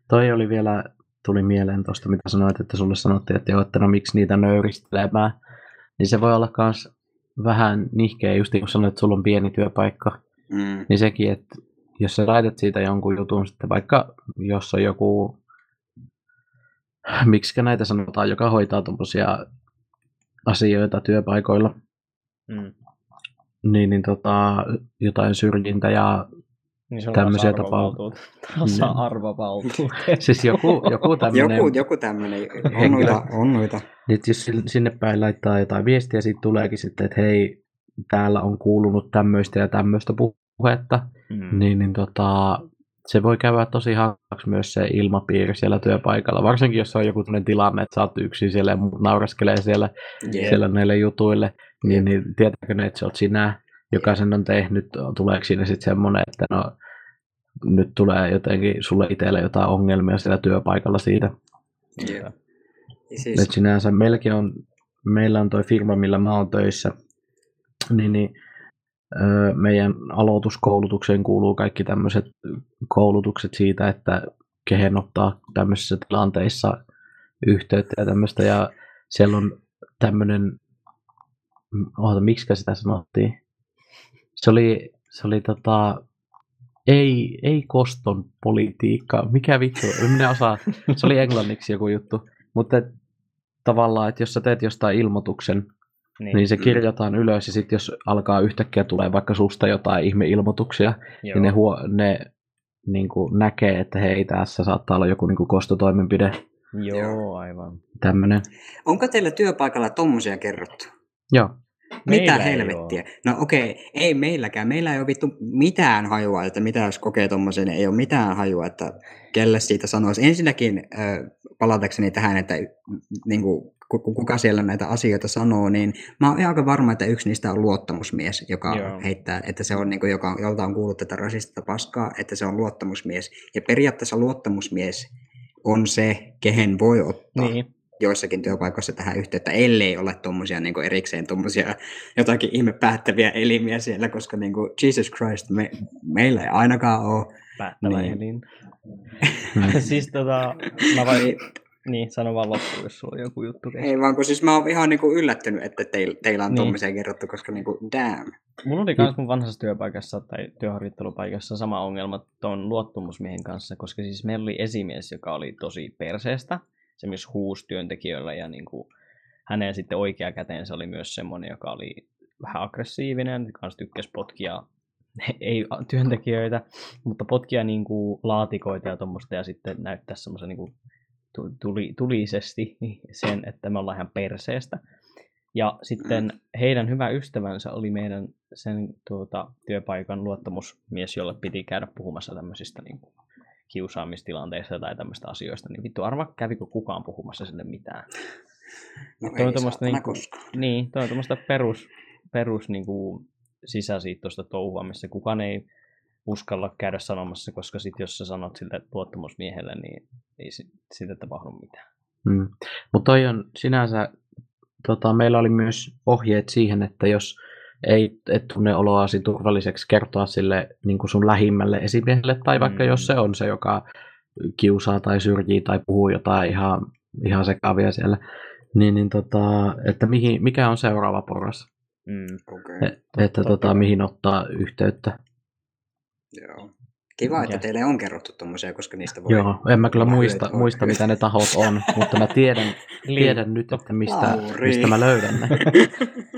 S2: toi oli vielä, tuli mieleen tuosta, mitä sanoit, että sulle sanottiin, että joo, että no miksi niitä nöyristelemään. Niin se voi olla myös vähän nihkeä, just niin kun sanoit, että sulla on pieni työpaikka,
S1: Mm.
S2: niin sekin, että jos sä laitat siitä jonkun jutun sitten, vaikka jos on joku, miksi näitä sanotaan, joka hoitaa tuommoisia asioita työpaikoilla,
S3: Mm.
S2: niin, niin tota, jotain syrjintä ja
S3: Niin se on
S2: Tämmöisiä
S3: tasa-arvovaltuutettu. Tasa-arvovaltuutettu.
S2: siis joku, joku tämmöinen,
S1: Joku, joku tämmöinen, on noita, on noita.
S2: Niin, jos sin- sinne päin laittaa jotain viestiä, siitä tuleekin sitten, että hei, täällä on kuulunut tämmöistä ja tämmöistä puhetta,
S3: Mm.
S2: niin, niin tota, se voi käydä tosi hankalaksi myös se ilmapiiri siellä työpaikalla, varsinkin jos on joku tämmöinen tilanne, että sä oot yksin siellä ja muut nauraskelee siellä,
S1: Jep.
S2: siellä näille jutuille, niin, niin tietääkö ne, että sä oot sinä, joka sen on tehnyt, tuleeko siinä sitten semmoinen, että no nyt tulee jotenkin sulle itselle jotain ongelmia siellä työpaikalla siitä.
S1: Jep. Ja
S2: Siis...
S1: Siis,
S2: Et sinänsä meilläkin on, meillä on toi firma, millä mä oon töissä, niin, niin öö, meidän aloituskoulutukseen kuuluu kaikki tämmöiset koulutukset siitä, että kehen ottaa tämmöisissä tilanteissa yhteyttä ja tämmöistä, ja siellä on tämmöinen, oota, miksi sitä sanottiin? Se oli, se oli tota, ei, ei koston politiikka. Mikä vittu? En Minä osaa. Se oli englanniksi joku juttu. Mutta et, tavallaan, että jos sä teet jostain ilmoituksen, niin, niin se kirjataan ylös ja sitten jos alkaa yhtäkkiä tulee vaikka susta jotain ihmeilmoituksia,
S3: Joo.
S2: niin ne, huo, ne niin kuin näkee, että hei, tässä saattaa olla joku niin kuin kostotoimenpide,
S3: Joo, aivan.
S2: tämmöinen.
S1: onko teillä työpaikalla tommosia kerrottu?
S2: Joo,
S1: Mitä
S3: Meillä ei
S1: helvettiä? No okei, okay, ei meilläkään. Meillä ei ole vittu mitään hajua, että mitä jos kokee tommosen, ei ole mitään hajua, että kelle siitä sanoisi. Ensinnäkin äh, palatakseni tähän, että niin kuin, kuka siellä näitä asioita sanoo, niin mä oon aika varma, että yksi niistä on luottamusmies, joka
S3: Joo.
S1: heittää, että se on, niin kuin, joka, jolta on kuullut tätä rasistista paskaa, että se on luottamusmies. Ja periaatteessa luottamusmies on se, kehen voi ottaa
S3: Niin.
S1: Joissakin työpaikoissa tähän yhteyttä, ellei ole tuommoisia niin erikseen tuommoisia jotakin ihme päättäviä elimiä siellä, koska niin kuin, Jesus Christ, me, meillä ei ainakaan ole.
S3: Päättävä
S1: Niin.
S3: elin. Siis tota, mä vain,
S1: Ei,
S3: niin, sano vaan loppuun, jos sulla on joku juttu kesken.
S1: ei vaan, kun siis mä oon ihan niin kuin yllättynyt, että teillä, teillä on
S3: Niin.
S1: tuommoisia kerrottu, koska niin kuin, damn.
S3: Mulla oli myös mun vanhassa työpaikassa tai työharjoittelupaikassa sama ongelma tuon luottamusmiehen kanssa, koska siis meillä oli esimies, joka oli tosi perseestä. Se myös huusi työntekijöillä ja niin kuin, hänen sitten oikea käteensä oli myös semmoinen, joka oli vähän aggressiivinen, kanssa tykkäsi potkia ei työntekijöitä, mutta potkia niin kuin laatikoita ja tuommoista ja sitten näyttää semmoisen niin tuli, tulisesti sen, että me ollaan ihan perseestä. Ja sitten heidän hyvä ystävänsä oli meidän sen tuota, työpaikan luottamusmies, jolle piti käydä puhumassa tämmöisistä niin kuin, kiusaamistilanteista tai tämmöistä asioista. Niin vittu, arva kävikö kukaan puhumassa sille mitään.
S1: No
S3: Toi on
S1: ei
S3: tommoista
S1: saatana
S3: niinku-
S1: koskaan.
S3: Niin, toi on tämmöistä perus, perus niin kuin, sisäsiittoista touhua, missä kukaan ei uskalla käydä sanomassa, koska sit jos sä sanot sille luottamusmiehelle, niin ei si- siitä tapahdu mitään.
S2: Mm. Mutta toi on sinänsä, tota, meillä oli myös ohjeet siihen, että jos ei et tunne oloasi turvalliseksi kertoa sille niin kuin sun lähimmälle esimiehelle, tai vaikka
S3: Mm.
S2: jos se on se, joka kiusaa tai syrjii tai puhuu jotain ihan, ihan sekavia siellä, niin, niin tota, että mihin, mikä on seuraava porras,
S3: Mm.
S1: Okei.
S2: e, että tota, mihin ottaa yhteyttä.
S1: Joo. Kiva, että
S3: Mikä?
S1: teille on kerrottu tuommoisia, koska niistä voi...
S2: Joo, en mä kyllä muista,
S1: hyötyä.
S2: muista mitä ne tahot on, mutta mä tiedän, tiedän nyt, että mistä,
S1: Lauri.
S2: mistä mä löydän ne.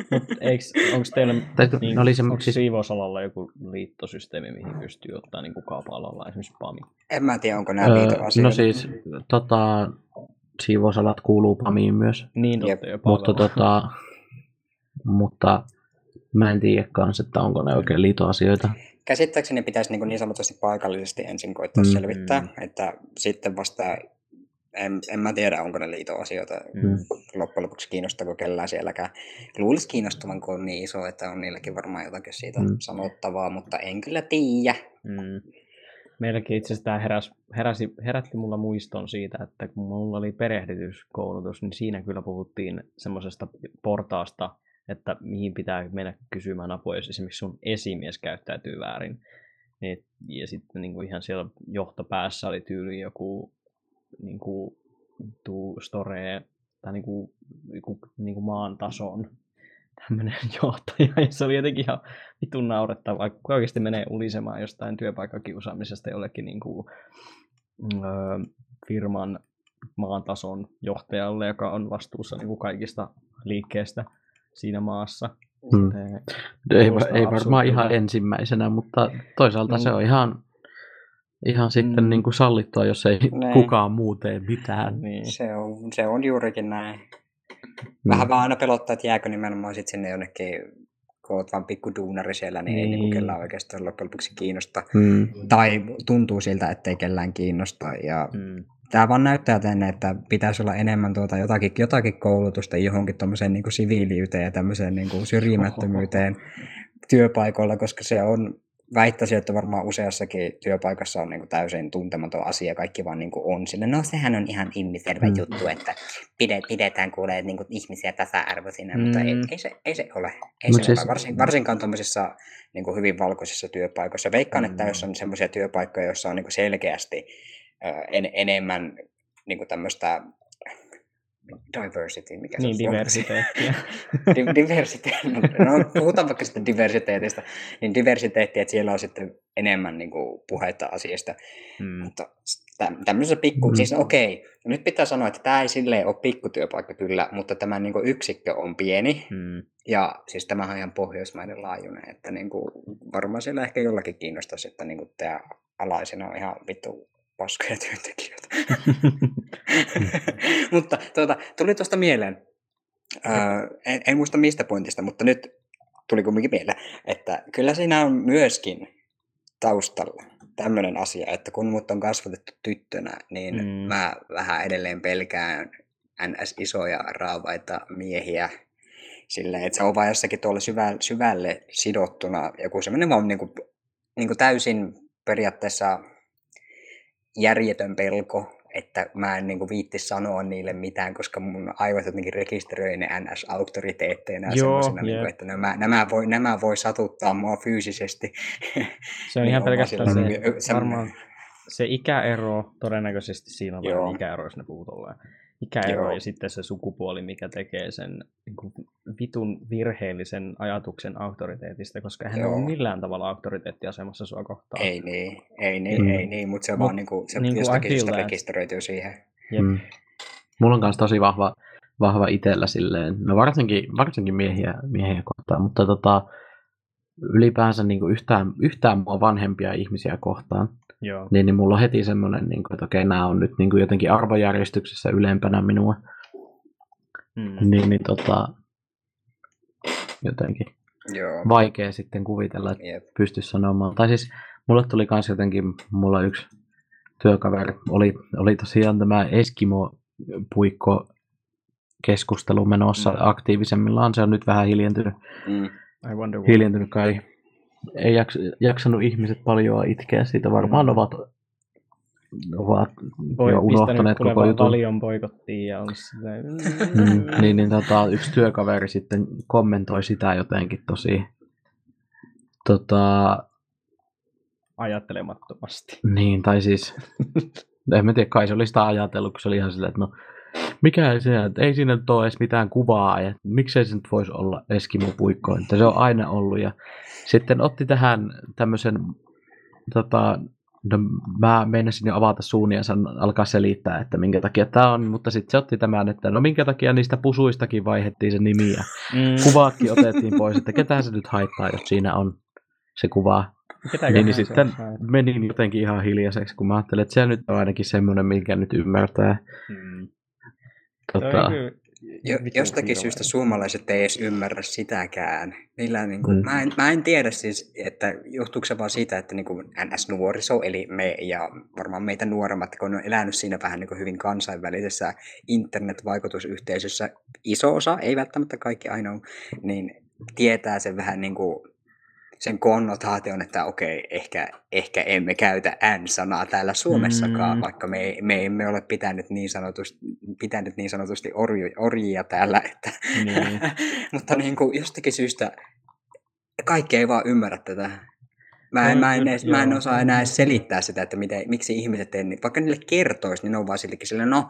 S3: Onks teillä niin,
S2: oli se-
S3: onks
S2: siis-
S3: siivousalalla joku liittosysteemi, mihin pystyy ottaa niin kaupalalla esimerkiksi PAMI?
S1: En mä tiedä, onko nämä
S2: Öö,
S1: liitoasioita.
S2: no siis, tota, siivousalat kuuluu PAMiin myös,
S3: Niin totta jo
S2: mutta, tota, mutta mä en tiedä kans, että onko ne oikein liitoasioita.
S1: Käsittääkseni pitäisi niin, niin sanotusti paikallisesti ensin koittaa
S2: Mm.
S1: selvittää, että sitten vasta, en, en mä tiedä, onko ne liitoasioita
S3: Mm.
S1: loppujen lopuksi kiinnostaako kellään sielläkään. Luulisi kiinnostavan, kun on niin iso, että on niilläkin varmaan jotakin siitä
S2: Mm.
S1: sanottavaa, mutta en kyllä tiedä.
S3: Mm. Meilläkin itse asiassa tämä heräs, heräsi, herätti mulla muiston siitä, että kun mulla oli perehdytyskoulutus, niin siinä kyllä puhuttiin semmoisesta portaasta, että mihin pitää mennä kysymään apua, jos esimerkiksi sun esimies käyttäytyy väärin. Niin, ja sitten niin kuin ihan siellä johtopäässä oli tyyli joku niin kuin, tuu store tai niin kuin, niin kuin maan tason tämmöinen johtaja, ja se oli jotenkin ihan vitun naurettavaa, kun oikeasti menee ulisemaan jostain työpaikkakiusaamisesta jollekin niin kuin, öö, firman maan tason johtajalle, joka on vastuussa niin kuin kaikista liikkeestä siinä maassa.
S2: Mm.
S3: Ee,
S2: Ei, ei varmaan ihan ensimmäisenä, mutta toisaalta
S3: Mm.
S2: se on ihan, ihan sitten
S3: Mm.
S2: niin kuin sallittua, jos ei
S1: Niin.
S2: kukaan muu tee mitään.
S3: Niin.
S1: Se on, se on juurikin näin.
S2: Mm.
S1: Vähän vaan aina pelottaa, että jääkö nimenomaan sit sinne jonnekin, kun oot vaan pikku duunari siellä, niin, ei
S3: Niin.
S1: niinku kellään oikeastaan loppujen lopuksi kiinnosta.
S2: Mm.
S1: Tai tuntuu siltä, ettei kellään kiinnosta. Ja
S3: Mm.
S1: tämä vaan näyttää tänne, että pitäisi olla enemmän tuota jotakin, jotakin koulutusta johonkin tuommoiseen niin siviiliyteen ja tämmöiseen niin kuin syrjimättömyyteen työpaikoilla, koska se on, väittäisin, että varmaan useassakin työpaikassa on niin kuin täysin tuntematon asia, kaikki vaan niin kuin on sille. No sehän on ihan ilmiselvä
S2: Mm.
S1: juttu, että pide, pidetään kuulee niin kuin ihmisiä tasa-arvoisina, mm. mutta ei, ei, se, ei se ole. Ei
S2: Mut
S1: se
S2: siis-
S1: ole. Varsin, varsinkaan tuommoisissa niin kuin hyvin valkoisissa työpaikoissa. Veikkaan, että
S3: Mm.
S1: jos on semmoisia työpaikkoja, joissa on niin kuin selkeästi en, enemmän niin kuin tämmöistä diversity, mikä se
S3: Niin,
S1: on suomeksi?
S3: diversiteettiä.
S1: Di- diversiteetti, no puhutaan vaikka sitten diversiteetistä, niin diversiteetti, että siellä on sitten enemmän niin kuin, puhetta asiasta,
S3: mm.
S1: mutta tä- tämmöisessä pikku,
S2: Mm.
S1: siis okei, nyt pitää sanoa, että tämä ei silleen ole pikkutyöpaikka kyllä, mutta tämä niin kuin, yksikkö on pieni,
S3: Mm.
S1: ja siis tämähän on ihan pohjoismaiden laajuinen, että niin kuin, varmaan siellä ehkä jollakin kiinnostaisi, että niin kuin, tämä alaisena on ihan vittu paskoja työntekijöitä. mutta tuota, tuli tuosta mieleen, öö, en, en muista mistä pointista, mutta nyt tuli kumminkin mieleen, että kyllä siinä on myöskin taustalla tämmöinen asia, että kun mut on kasvatettu tyttönä, niin
S3: Mm.
S1: mä vähän edelleen pelkään ns. isoja raavaita miehiä silleen, että se on vaan jossakin tuolla syvälle, syvälle sidottuna joku semmoinen vaan niinku, niinku täysin periaatteessa järjetön pelko, että mä en niinku viitti sanoa niille mitään, koska mun aivot jotenkin rekisteröi ne NS-auktoriteetteina
S3: Joo,
S1: semmoisena, niinku,
S3: jep.
S1: että nämä, nämä, voi, nämä voi satuttaa mua fyysisesti.
S3: Se on
S1: Niin
S3: ihan
S1: vaan
S3: pelkästään se,
S1: sellainen- semmoinen-
S3: varmaan se ikäero, todennäköisesti siinä on ikäero, jos ne puhuu tolleen. Ikäero
S1: Joo.
S3: ja sitten se sukupuoli, mikä tekee sen niin kuin, vitun virheellisen ajatuksen auktoriteetista, koska hän
S1: Joo.
S3: ole millään tavalla auktoriteettiasemassa sua kohtaan.
S1: Ei niin, ei niin,
S2: Mm.
S1: ei niin, mutta se
S3: Mut
S1: vaan niinku, se
S3: niinku I
S1: jostakin syystä rekisteröityy siihen.
S3: Jep.
S2: Mm. Mulla on myös tosi vahva, vahva itsellä silleen, no varsinkin, varsinkin miehiä, miehiä kohtaan, mutta tota, ylipäänsä niin kuin yhtään, yhtään mua vanhempia ihmisiä kohtaan,
S3: Joo.
S2: niin, niin mulla on heti semmoinen, niin kuin, että okei, nämä on nyt niin kuin jotenkin arvojärjestyksessä ylempänä minua,
S3: Mm.
S2: niin, niin tota, jotenkin
S1: Joo.
S2: vaikea sitten kuvitella, että
S1: Jep.
S2: pysty sanomaan. Tai siis mulle tuli kans jotenkin, mulla yksi työkaveri oli, oli tosiaan tämä Eskimo-puikko keskustelu menossa
S3: Mm.
S2: aktiivisemmillaan. Se on nyt vähän hiljentynyt.
S1: Mm.
S3: I wonder why.
S2: hiljentynyt kai. Ei jaks, jaksanut ihmiset paljon itkeä siitä. Varmaan
S3: Mm.
S2: ovat, ovat
S3: Voi
S2: jo unohtaneet koko jutun.
S3: valion boikottiin ja on silleen...
S2: Mm, niin, niin tota, yksi työkaveri sitten kommentoi sitä jotenkin tosi tota,
S3: ajattelemattomasti.
S2: niin, tai siis en mä tiedä, kai se oli sitä ajatellut, kun se oli ihan silleen, että no mikä se, että ei siinä nyt ole edes mitään kuvaa, ja miksei se nyt voisi olla Eskimo-puikko, että se on aina ollut, ja sitten otti tähän tämmöisen, tota, no mä meinasin jo avata suun ja san, alkaa selittää, että minkä takia tämä on, mutta sitten se otti tämän, että no minkä takia niistä pusuistakin vaihdettiin se nimi, ja
S3: Mm.
S2: kuvaatkin otettiin pois, että ketään se nyt haittaa, jos siinä on se kuva.
S3: Ketäköhän
S2: Niin, niin sitten menin jotenkin ihan hiljaiseksi, kun mä ajattelin, että se nyt on ainakin semmoinen, minkä nyt ymmärtää.
S3: Mm.
S2: Tota,
S3: kyllä
S1: Jo, jostakin syystä suomalaiset ei edes ymmärrä sitäkään. Niillä niin kuin,
S2: mm.
S1: mä, en, mä en tiedä siis, että johtuuko se vaan siitä, että niin kuin NS-nuoriso, eli me ja varmaan meitä nuoremmat, kun on elänyt siinä vähän niin kuin hyvin kansainvälisessä internet-vaikutusyhteisössä, iso osa, ei välttämättä kaikki ainoa, niin tietää sen vähän niin kuin sen konnotaation, että okei, ehkä, ehkä emme käytä N-sanaa täällä Suomessakaan,
S3: Mm.
S1: vaikka me, me emme ole pitänyt niin sanotusti, pitänyt niin sanotusti orju, orjia täällä, että,
S3: Niin.
S1: mutta niin kuin jostakin syystä kaikki ei vaan ymmärrä tätä. Mä en, mä en, edes, mä en osaa enää edes selittää sitä, että miten, miksi ihmiset ei, vaikka niille kertoisi, niin ne on vaan sillekin silleen, no,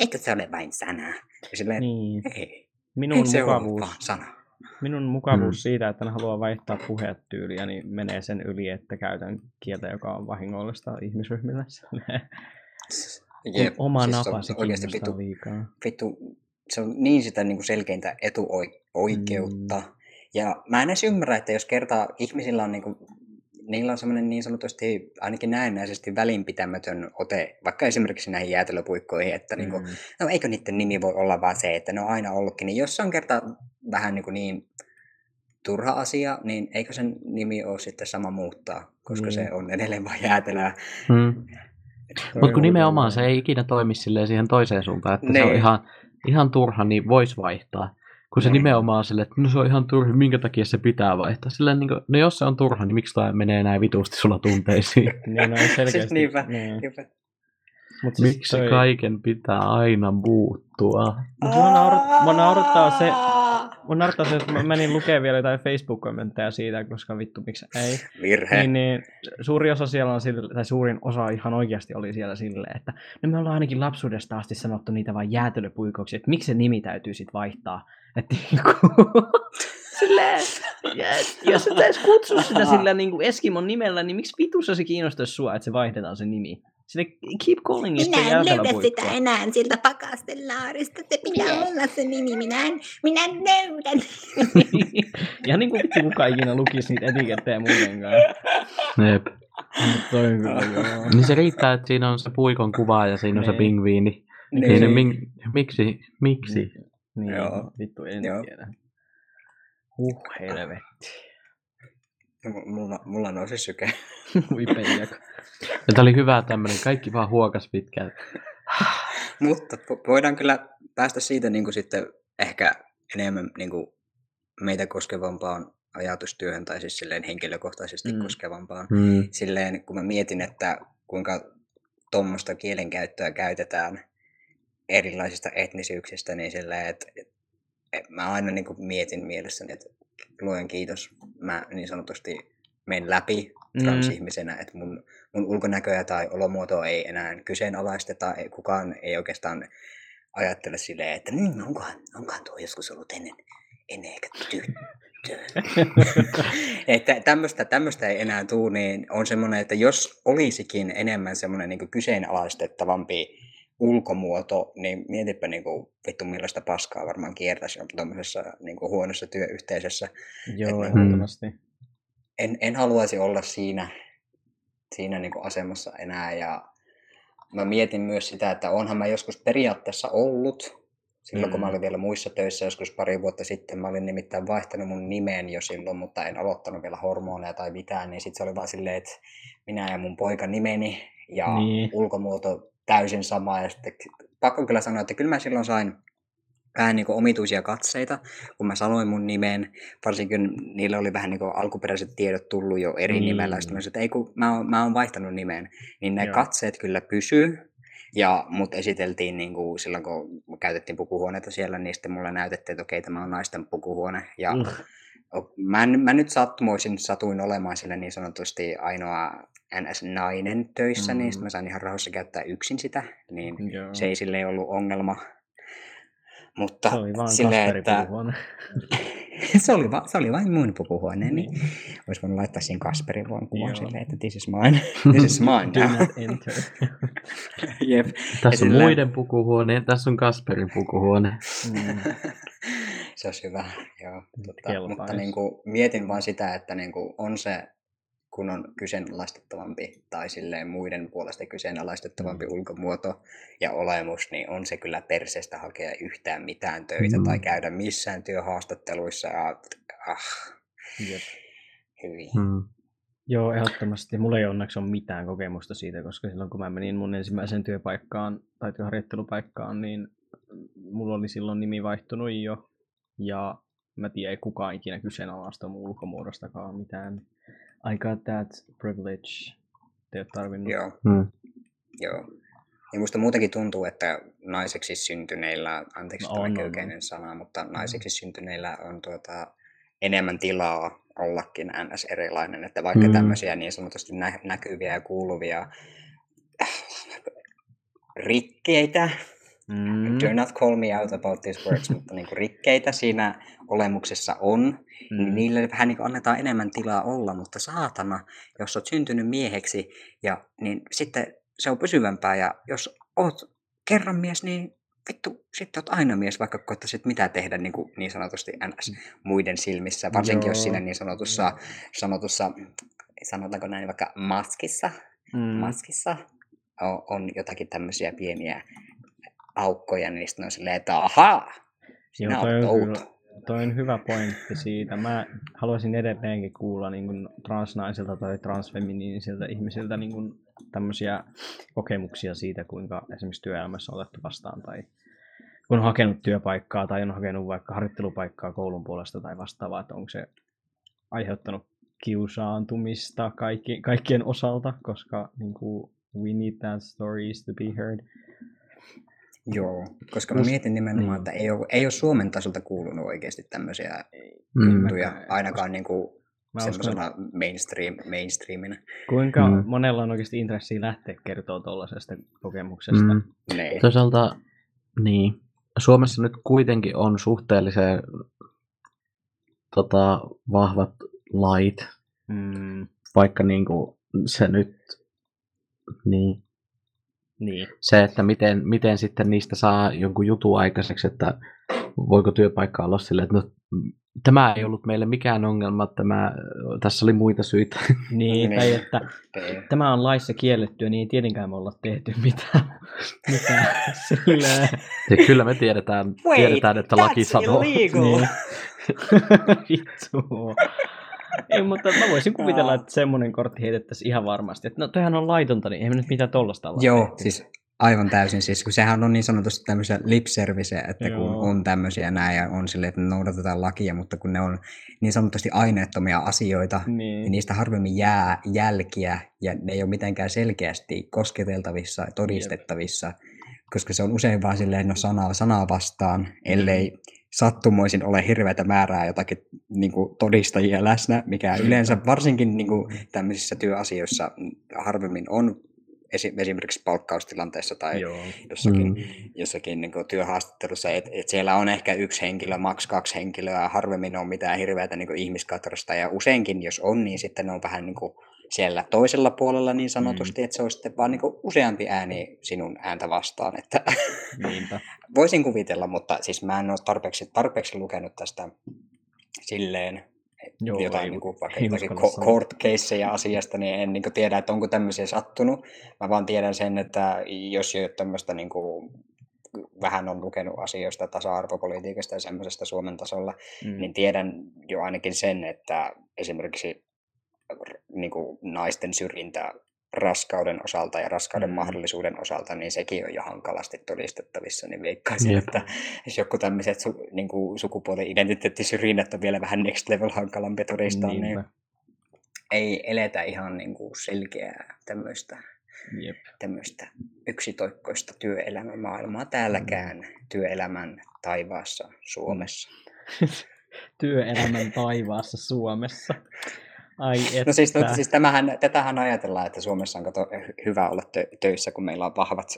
S1: eikö se ole vain sana? Ja silleen,
S3: niin.
S1: ei,
S3: Minun
S1: ei se ole vaan sana.
S3: Minun mukavuus
S2: Mm.
S3: siitä, että ne haluaa vaihtaa puhetyyliä, niin menee sen yli, että käytän kieltä, joka on vahingollista ihmisryhmille.
S1: Jep,
S3: Oma
S1: siis se on
S3: napasi
S1: oikeasti vittu,
S3: liikaa.
S1: vittu, se on niin sitä niin kuin selkeintä etuoikeutta. Mm. Ja mä en edes ymmärrä, että jos kertaa ihmisillä on niin kuin, niillä on semmoinen niin sanotusti ainakin näennäisesti välinpitämätön ote, vaikka esimerkiksi näihin jäätelöpuikkoihin, että niin kuin,
S3: Mm.
S1: no eikö niiden nimi voi olla vaan se, että ne on aina ollutkin, niin jos se on kerta vähän niin, kuin niin turha asia, niin eikö sen nimi ole sitten sama muuttaa, koska
S3: Niin.
S1: se on edelleen vain jäätelöä.
S2: mm. Mutta kun
S3: on
S2: nimenomaan se ei ikinä toimi siihen toiseen suuntaan, että se on
S1: Niin.
S2: ihan, ihan turha, niin voisi vaihtaa. Kun se
S1: Niin.
S2: nimenomaan sille, että no se on ihan turha, minkä takia se pitää vaihtaa. Silleen, niin kuin, no jos se on turha, niin miksi toi menee näin vitusti sulla tunteisiin?
S3: Niin, no ei selkeästi.
S1: Siis niinpä,
S3: Niin.
S1: niinpä.
S3: Mut siis
S2: miksi
S3: toi-
S2: kaiken pitää aina muuttua?
S3: Mut mua, naurat, mua naurattaa se, mua naurattaa se, että mä menin lukemaan vielä jotain Facebook-kommentteja siitä, koska vittu miksi ei.
S1: Virhe.
S3: Niin, niin suuri osa siellä on sille, tai suurin osa ihan oikeasti oli siellä silleen, että no me ollaan ainakin lapsuudesta asti sanottu niitä vain jäätelöpuikoksi, että miksi se nimi täytyy sitten vaihtaa. Että niinku, silleen, ja, jos et edes kutsu sitä sillä niinku Eskimon nimellä, niin miksi vitussa se kiinnostaisi sua, että se vaihdetaan se nimi? Sille keep calling it
S4: Minä en löydä sitä enää sieltä pakastelaarista. Se pitää olla se nimi. Minä en, minä en löydä.
S3: Ihan niin kuin vittu kukaan ikinä lukisi niitä etikettejä muutenkaan.
S2: Jep.
S3: Toi kyllä.
S2: Niin se riittää, että siinä on se puikon kuva ja siinä on se
S3: Niin.
S2: pingviini.
S1: Niin.
S2: Niin, niin miksi? Miksi?
S3: Niin,
S1: Joo.
S3: vittu en
S1: Joo.
S3: tiedä. Huh, helvetti.
S1: M- Mulla, mulla nousi syke.
S3: Peijaka.
S2: Ja tää oli hyvä tämmönen, kaikki vaan huokas pitkään.
S1: Mutta vo- voidaan kyllä päästä siitä niin kuin sitten ehkä enemmän niin kuin meitä koskevampaan ajatustyöhön tai siis silleen henkilökohtaisesti
S3: mm.
S1: koskevampaan.
S2: Mm.
S1: Silleen kun mä mietin, että kuinka tuommoista kielenkäyttöä käytetään erilaisista etnisyyksistä, niin silleen, että et mä aina niin kuin mietin mielessäni, että luojan kiitos, mä niin sanotusti menen läpi
S3: Mm.
S1: transihmisenä, että mun, mun ulkonäköä tai olomuotoa ei enää kyseenalaisteta, ei, kukaan ei oikeastaan ajattele silleen, että mm, onkohan, onkohan tuo joskus ollut ennen, ennen ehkä tyttö. että tämmöistä, tämmöistä ei enää tule, niin on semmoinen, että jos olisikin enemmän semmoinen niin kyseenalaistettavampi ulkomuoto, niin mietipä niin kuin, vittu millaista paskaa varmaan kiertäisi tuommoisessa niin kuin huonossa työyhteisössä.
S3: Joo,
S1: Et-
S3: ehdottomasti.
S1: En, en haluaisi olla siinä, siinä niin kuin asemassa enää ja mä mietin myös sitä, että onhan mä joskus periaatteessa ollut, silloin kun mä
S3: Mm.
S1: olin vielä muissa töissä joskus pari vuotta sitten, mä olin nimittäin vaihtanut mun nimen jo silloin, mutta en aloittanut vielä hormoneja tai mitään, niin sitten se oli vaan silleen, että minä ja mun poika nimeni ja
S3: Niin.
S1: ulkomuoto täysin sama ja sitten pakko kyllä sanoa, että kyllä mä silloin sain vähän niin kuin omituisia katseita, kun mä sanoin mun nimen, varsinkin niillä oli vähän niin kuin alkuperäiset tiedot tullut jo eri
S3: Niin.
S1: nimellä, sitten mä sanoin, että ei kun mä oon, mä oon vaihtanut nimen, niin ne
S3: Joo.
S1: katseet kyllä pysyy, ja mut esiteltiin niin kuin silloin, kun käytettiin pukuhuoneita siellä, niin sitten mulle näytettiin, että okei, tämä on naisten pukuhuone, ja
S3: Mm.
S1: Mä, en- mä nyt sattumoisin, satuin olemaan sille niin sanotusti ainoa NS-nainen töissä, mm. niin sit
S3: Mm.
S1: mä sain ihan rauhassa käyttää yksin sitä, niin
S3: Joo.
S1: se ei sille ollut ongelma. Mutta
S3: Se oli vaan
S1: silleen, että se, oli va, se oli vain mun pukuhuone, niin olisi voinut laittaa siinä Kasperin vaan kuvan silleen, että this is mine, this is mine
S3: Do not enter.
S1: Jep.
S2: Tässä on
S1: silleen-
S2: muiden pukuhuone tässä on Kasperin pukuhuone.
S3: Mm.
S1: Se olisi hyvä, joo. Tota, mutta niin kuin, mietin vaan sitä, että niin kuin, on se, kun on kyseenalaistettavampi tai silleen muiden puolesta kyseenalaistettavampi mm. ulkomuoto ja olemus, niin on se kyllä perseestä hakea yhtään mitään töitä
S2: Mm.
S1: tai käydä missään työhaastatteluissa ja ah,
S3: Jep.
S1: hyvin.
S2: Hmm.
S3: Joo, ehdottomasti. Mulla ei onneksi ole mitään kokemusta siitä, koska silloin kun mä menin mun ensimmäiseen työpaikkaan tai työharjoittelupaikkaan, niin mulla oli silloin nimi vaihtunut jo. Ja mä tiedän, ei kukaan ikinä kyseenalaista mun ulkomuodostakaan mitään. I got that privilege. Te ei ole tarvinnut.
S1: Joo,
S2: Hmm.
S1: joo. Ja musta muutenkin tuntuu, että naiseksi syntyneillä, anteeksi
S3: No on,
S1: tämä
S3: on, on.
S1: sana, mutta naiseksi syntyneillä on tuota, enemmän tilaa ollakin ns. erilainen, että vaikka
S2: Mm.
S1: mm. tämmöisiä niin sanotusti nä- näkyviä ja kuuluvia äh, rikkeitä,
S3: Mm.
S1: do not call me out about these words, mutta niin rikkeitä siinä olemuksessa on, mm. niin
S3: Mm.
S1: niille vähän niin annetaan enemmän tilaa olla, mutta saatana, jos oot syntynyt mieheksi, ja, niin sitten se on pysyvämpää, ja jos oot kerran mies, niin vittu, sitten oot aina mies, vaikka koettaisit mitä tehdä niin, kuin niin sanotusti NS muiden silmissä, varsinkin jos
S3: Joo.
S1: siinä niin sanotussa, sanotussa, sanotaanko näin vaikka maskissa,
S3: Mm.
S1: maskissa on, on jotakin tämmöisiä pieniä aukkoja, niin sitten on silleen, että ahaa, sinä
S3: Joo, toi on, kyllä, toi on hyvä pointti siitä. Mä haluaisin edelleenkin kuulla niin kuin transnaisilta tai transfeminiinisiltä ihmisiltä niin kuin tämmöisiä kokemuksia siitä, kuinka esimerkiksi työelämässä on otettu vastaan tai kun on hakenut työpaikkaa tai on hakenut vaikka harjoittelupaikkaa koulun puolesta tai vastaavaa, että onko se aiheuttanut kiusaantumista kaikki, kaikkien osalta, koska niin kuin, we need that stories to be heard.
S1: Joo, koska mä mietin nimenomaan,
S3: niin.
S1: että ei ole, ei ole Suomen tasolta kuulunut oikeasti tämmöisiä
S2: Hmm.
S1: juttuja, ainakaan niin kuin semmoisena mainstream, mainstreamina.
S3: Kuinka
S2: Mm.
S3: mm. monella on oikeasti intressiä lähteä kertoa tuollaisesta kokemuksesta? Mm.
S1: Ne.
S2: Toisaalta, niin. Suomessa nyt kuitenkin on suhteellisen tota, vahvat lait,
S3: Mm,
S2: vaikka niin kuin se nyt, niin,
S3: niin.
S2: se, että miten, miten sitten niistä saa jonkun jutun aikaiseksi, että voiko työpaikka olla silleen, että no, tämä ei ollut meille mikään ongelma, tämä, tässä oli muita syitä.
S3: niin.
S1: Niin.
S3: Tai että
S1: Ne.
S3: tämä on laissa kiellettyä, niin ei tietenkään me olla tehty mitään. mitään. Silleen.
S2: Ja kyllä me tiedetään,
S1: Wait,
S2: tiedetään että laki sanoo.
S3: Niin. Vittu. Ei, mutta mä voisin kuvitella, että semmoinen kortti heitettäisiin ihan varmasti. Että no toihan on laitonta, niin ei me nyt mitään tollasta olla
S1: Joo,
S3: tehty.
S1: siis aivan täysin. Siis, kun sehän on niin sanotusti tämmöisiä lip service, että kun
S3: Joo.
S1: on tämmöisiä näin ja on silleen, että noudatetaan lakia, mutta kun ne on niin sanotusti aineettomia asioita, niin
S3: Niin.
S1: niistä harvemmin jää jälkiä ja ne ei ole mitenkään selkeästi kosketeltavissa ja todistettavissa, koska se on usein vaan silleen, no sanaa, sanaa vastaan, ellei sattumoisin ole hirveätä määrää jotakin niin kuin todistajia läsnä, mikä yleensä varsinkin niin kuin tämmöisissä työasioissa harvemmin on esi- esimerkiksi palkkaustilanteessa tai
S3: Joo.
S1: jossakin,
S2: Mm.
S1: mm. jossakin niin työhaastattelussa, että et siellä on ehkä yksi henkilö, maks kaksi henkilöä, harvemmin on mitään hirveätä niin ihmiskatrasta, ja useinkin, jos on, niin sitten ne on vähän niin kuin siellä toisella puolella niin sanotusti, mm. että se on sitten vaan niin useampi ääni sinun ääntä vastaan, että
S3: Niinpä.
S1: voisin kuvitella, mutta siis mä en ole tarpeeksi, tarpeeksi lukenut tästä silleen
S3: Joo,
S1: jotain
S3: ei-
S1: niin kuin, vaikka
S3: ei
S1: jotakin court caseja asiasta, niin en niin kuin tiedä, että onko tämmöisiä sattunut. Mä vaan tiedän sen, että jos jo tämmöistä niin kuin, vähän on lukenut asioista tasa-arvopolitiikasta ja semmoisesta Suomen tasolla,
S3: Mm.
S1: niin tiedän jo ainakin sen, että esimerkiksi niin kuin naisten syrjintä raskauden osalta ja raskauden
S3: Mm.
S1: mahdollisuuden osalta, niin sekin on jo hankalasti todistettavissa, niin veikkaisin,
S2: Jep.
S1: että jos joku tämmöiset su, niin kuin sukupuolen identiteettisyrjinnät on vielä vähän next level hankalampi todistaa, niin ei eletä ihan niin kuin selkeää tämmöistä,
S3: Jep.
S1: tämmöistä yksitoikkoista työelämämaailmaa täälläkään työelämän taivaassa Suomessa.
S3: Työelämän taivaassa Suomessa. Ai että.
S1: No siis, no, siis tämähän, tätähän ajatellaan, että Suomessa on kato, hy- hyvä olla tö- töissä, kun meillä on vahvat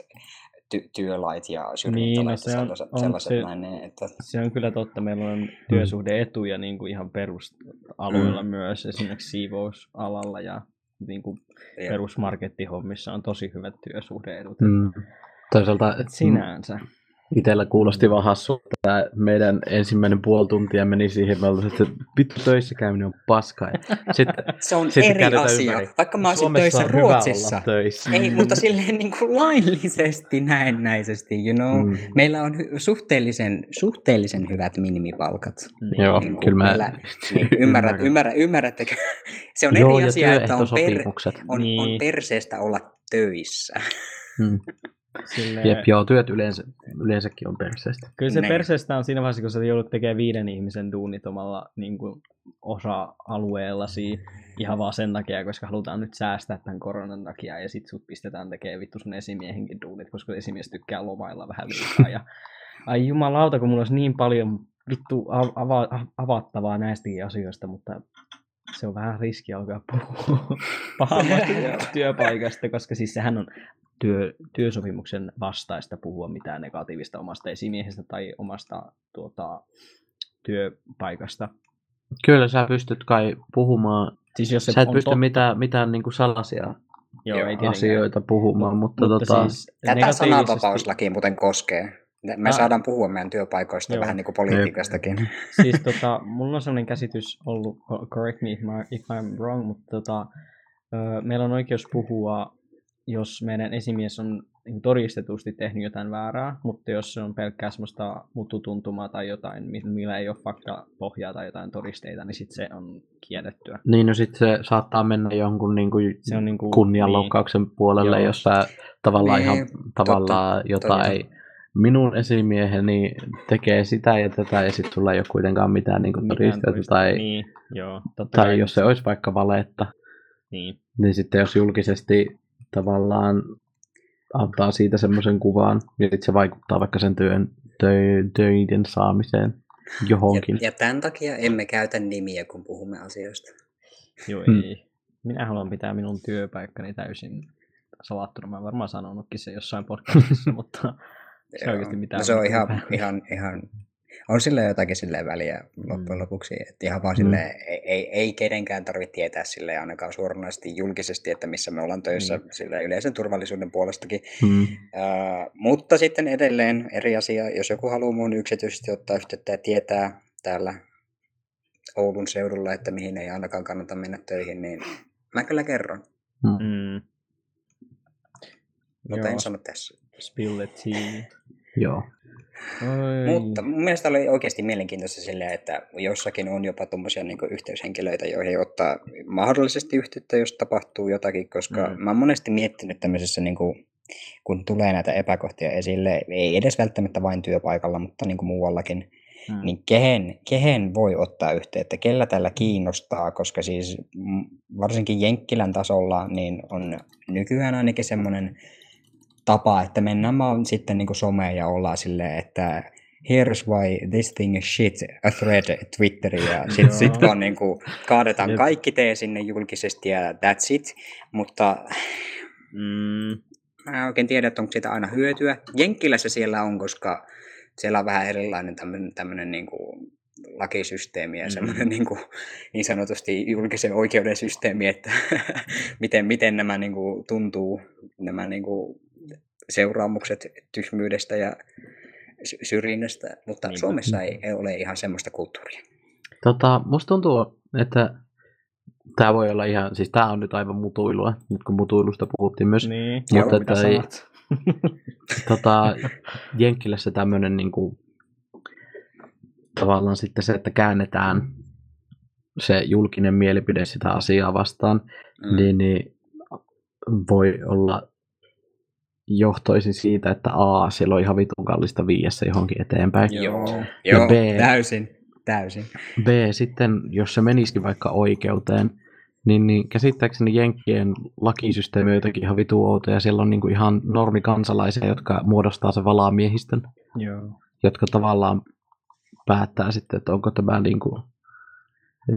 S1: ty- työlait ja syrjintälait
S3: no se on-
S1: sellaiset,
S3: on
S1: sellaiset
S3: se-
S1: näin, niin, että
S3: Se on kyllä totta. Meillä on työsuhdeetuja niin kuin ihan perusalueilla mm. myös, esimerkiksi siivousalalla ja niin kuin
S1: ja,
S3: perusmarkettihommissa on tosi hyvät työsuhdeedut.
S2: Mm. Toisaalta
S3: Et sinänsä.
S2: Itsellä kuulosti vaan hassu, että tää meidän ensimmäinen puoli tuntia meni siihen, me oltiin, että vittu töissä käyminen on paska. Sitten,
S1: se on
S2: sitten
S1: eri asia.
S2: ympäri.
S1: Vaikka mä olisin
S2: Suomessa
S1: töissä
S2: on
S1: Ruotsissa.
S2: töissä.
S1: Ei, mutta silleen niin kuin laillisesti näennäisesti, you know.
S2: Mm.
S1: Meillä on suhteellisen, suhteellisen hyvät minimipalkat.
S3: Niin.
S2: Joo,
S1: Niin
S2: kyllä mä
S1: meillä- niin, ymmärrät, ymmärrät, ymmärrättekö? Se on
S2: Joo,
S1: eri asia, että on, per, on, on
S3: Niin.
S1: perseestä olla töissä.
S2: Mm.
S3: Silleen,
S2: Jep, joo, työt yleensä, yleensäkin on perseestä.
S3: Kyllä se
S1: Niin.
S3: perseestä on siinä vaiheessa, kun sä joudut tekemään viiden ihmisen duunit omalla niin kuin, osa-alueellasi ihan vaan sen takia, koska halutaan nyt säästää tämän koronan takia ja sit sut pistetään tekemään vittu sun esimiehenkin duunit, koska esimies tykkää lomailla vähän liikaa. Ja, ai jumalauta, kun mulla olisi niin paljon vittu av- ava- avattavaa näistäkin asioista, mutta se on vähän riski alkaa puhua pahemmasta työpaikasta, koska siis sehän on työ, työsopimuksen vastaista puhua mitään negatiivista omasta esimiehestä tai omasta tuota, työpaikasta.
S2: Kyllä sä pystyt kai puhumaan,
S3: Siis jos se
S2: sä et
S3: on
S2: pysty
S3: totta,
S2: mitään, mitään niin kuin salaisia
S3: joo, ei tietenkään.
S2: asioita puhumaan, mutta,
S3: mutta
S2: tota,
S3: siis
S1: Tätä
S3: negatiivisesti-
S1: sananvapauslaki muuten koskee. Me
S3: Ah.
S1: saadaan puhua meidän työpaikoista
S3: Joo.
S1: vähän niin kuin politiikastakin.
S3: siis tota, mulla on sellainen käsitys ollut, co- correct me if, my, if I'm wrong, mutta tota, meillä on oikeus puhua, jos meidän esimies on niin todistetusti tehnyt jotain väärää, mutta jos se on pelkkää semmoista mututuntumaa tai jotain, mi- millä ei ole faktapohjaa tai jotain todisteita, niin sitten se on kiellettyä.
S2: niin no sit se saattaa mennä jonkun niin kuin
S3: Se on niinku,
S2: kunnianloukkauksen puolelle,
S3: Joo.
S2: jos sä tavallaan
S1: Niin,
S2: ihan tavallaan jotain,
S1: totta.
S2: minun esimieheni tekee sitä ja tätä ja sitten ei ole kuitenkaan mitään niin kuin
S3: mitään
S2: todisteita
S3: todiste-
S2: tai,
S3: Niin, joo, totta
S2: tai
S3: kai.
S2: jos se olisi vaikka valetta,
S3: Niin,
S2: niin sitten jos julkisesti tavallaan antaa siitä semmoisen kuvan, niin sit se vaikuttaa vaikka sen työn, tö, töiden saamiseen johonkin.
S1: Ja, ja tämän takia emme käytä nimiä, kun puhumme asioista.
S3: joo
S2: Hmm.
S3: ei. Minä haluan pitää minun työpaikkani täysin salattuna. Mä varmaan sanonutkin se jossain podcastissa, mutta se
S1: Joo.
S3: oikeasti mitään
S1: No se on ihan, ihan, ihan, on sille jotakin silleen väliä loppujen
S3: Mm.
S1: lopuksi, että ihan vaan
S2: Mm.
S1: silleen, ei, ei, ei kenenkään tarvitse tietää sille ainakaan suoranaisesti julkisesti, että missä me ollaan töissä
S3: Mm.
S1: sille yleisen turvallisuuden puolestakin.
S2: Mm.
S1: Ää, mutta sitten edelleen eri asia, jos joku haluaa mun yksityisesti ottaa yhteyttä ja tietää täällä Oulun seudulla, että mihin ei ainakaan kannata mennä töihin, niin mä kyllä kerron,
S3: Mm.
S1: mutta
S3: Joo,
S1: en sano tässä.
S3: spill the tea.
S2: Joo.
S1: Mutta mun mielestä oli oikeasti mielenkiintoista silleen, että jossakin on jopa tuommoisia niin yhteyshenkilöitä, joihin ottaa mahdollisesti yhteyttä, jos tapahtuu jotakin, koska
S3: Mm.
S1: mä oon monesti miettinyt tämmöisessä, niin kuin, kun tulee näitä epäkohtia esille, ei edes välttämättä vain työpaikalla, mutta niin kuin muuallakin,
S3: Mm.
S1: niin kehen, kehen voi ottaa yhteyttä, kellä tällä kiinnostaa, koska siis varsinkin Jenkkilän tasolla niin on nykyään ainakin semmoinen tapa, että mennään vaan sitten niin someen ja ollaan silleen, että here's why this thing is shit, a thread Twitteriin ja sitten sit vaan niin kuin kaadetaan
S3: Jep.
S1: kaikki tee sinne julkisesti ja that's it, mutta
S3: Mm.
S1: mä en oikein tiedä, että onko siitä aina hyötyä. Jenkkilässä siellä on, koska siellä on vähän erilainen tämmöinen, tämmöinen niin kuin lakisysteemi ja
S3: Mm.
S1: semmoinen niin, kuin, niin sanotusti julkisen oikeuden systeemi, että miten, miten nämä niin kuin, tuntuu, nämä niin kuin, seuraamukset tyhmyydestä ja sy- syrjinnästä, mutta
S3: Niinpä.
S1: Suomessa ei, ei ole ihan semmoista kulttuuria.
S2: Tota, musta tuntuu, että tämä voi olla ihan, siis tämä on nyt aivan mutuilua, nyt kun mutuilusta puhuttiin myös.
S3: Niin,
S2: Mutta
S3: joo,
S2: että ei- tota, Jenkkilässä tämmöinen niinku, tavallaan sitten se, että käännetään se julkinen mielipide sitä asiaa vastaan,
S1: Mm.
S2: niin, niin voi olla johtoisin siitä, että A, siellä on ihan vitun kallista viiessä johonkin eteenpäin.
S3: Joo.
S2: Ja
S1: Joo,
S2: B-
S1: täysin, täysin.
S2: B, sitten jos se menisikin vaikka oikeuteen, niin, niin käsittääkseni Jenkkien lakisysteemi on jotenkin ihan vitu outo, ja siellä on niinku ihan normikansalaisia, jotka muodostaa sen valaamiehistön,
S3: Joo.
S2: jotka tavallaan päättää sitten, että onko tämä niinku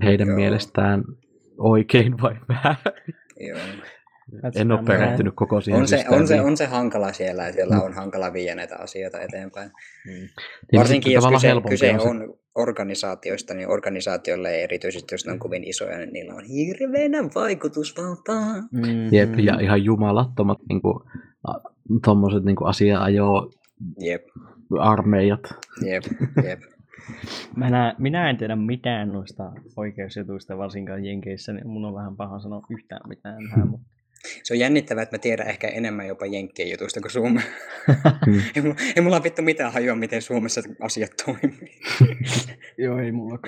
S2: heidän
S1: Joo.
S2: mielestään oikein vai väärin.
S1: Joo.
S2: En ole perehtynyt koko siihen
S1: On se, on, se, on se hankala siellä, ja siellä
S2: Mm.
S1: on hankala viedä näitä asioita eteenpäin.
S2: Niin
S1: Varsinkin
S2: sitten
S1: jos
S2: tavallaan
S1: kyse,
S2: helpompi
S1: kyse
S2: on
S1: on organisaatioista, niin organisaatioille erityisesti, jos ne on kovin isoja, niin niillä on hirveänä vaikutusvaltaa.
S3: Mm-hmm.
S2: Jep, ja ihan jumalattomat niinku, tuommoiset niinku asia-ajo
S1: Jep,
S2: armeijat.
S1: jep, jep.
S3: Mä nä, minä en tiedä mitään noista oikeusjutuista, varsinkaan Jenkeissä, niin mun on vähän paha sanoa yhtään mitään tähän, mutta
S1: Se on jännittävää, että mä tiedän ehkä enemmän jopa Jenkkien jutuista kuin Suome.
S2: Mm.
S1: ei, mulla, ei mulla vittu mitään hajua, miten Suomessa asiat toimii.
S3: Joo, ei mulla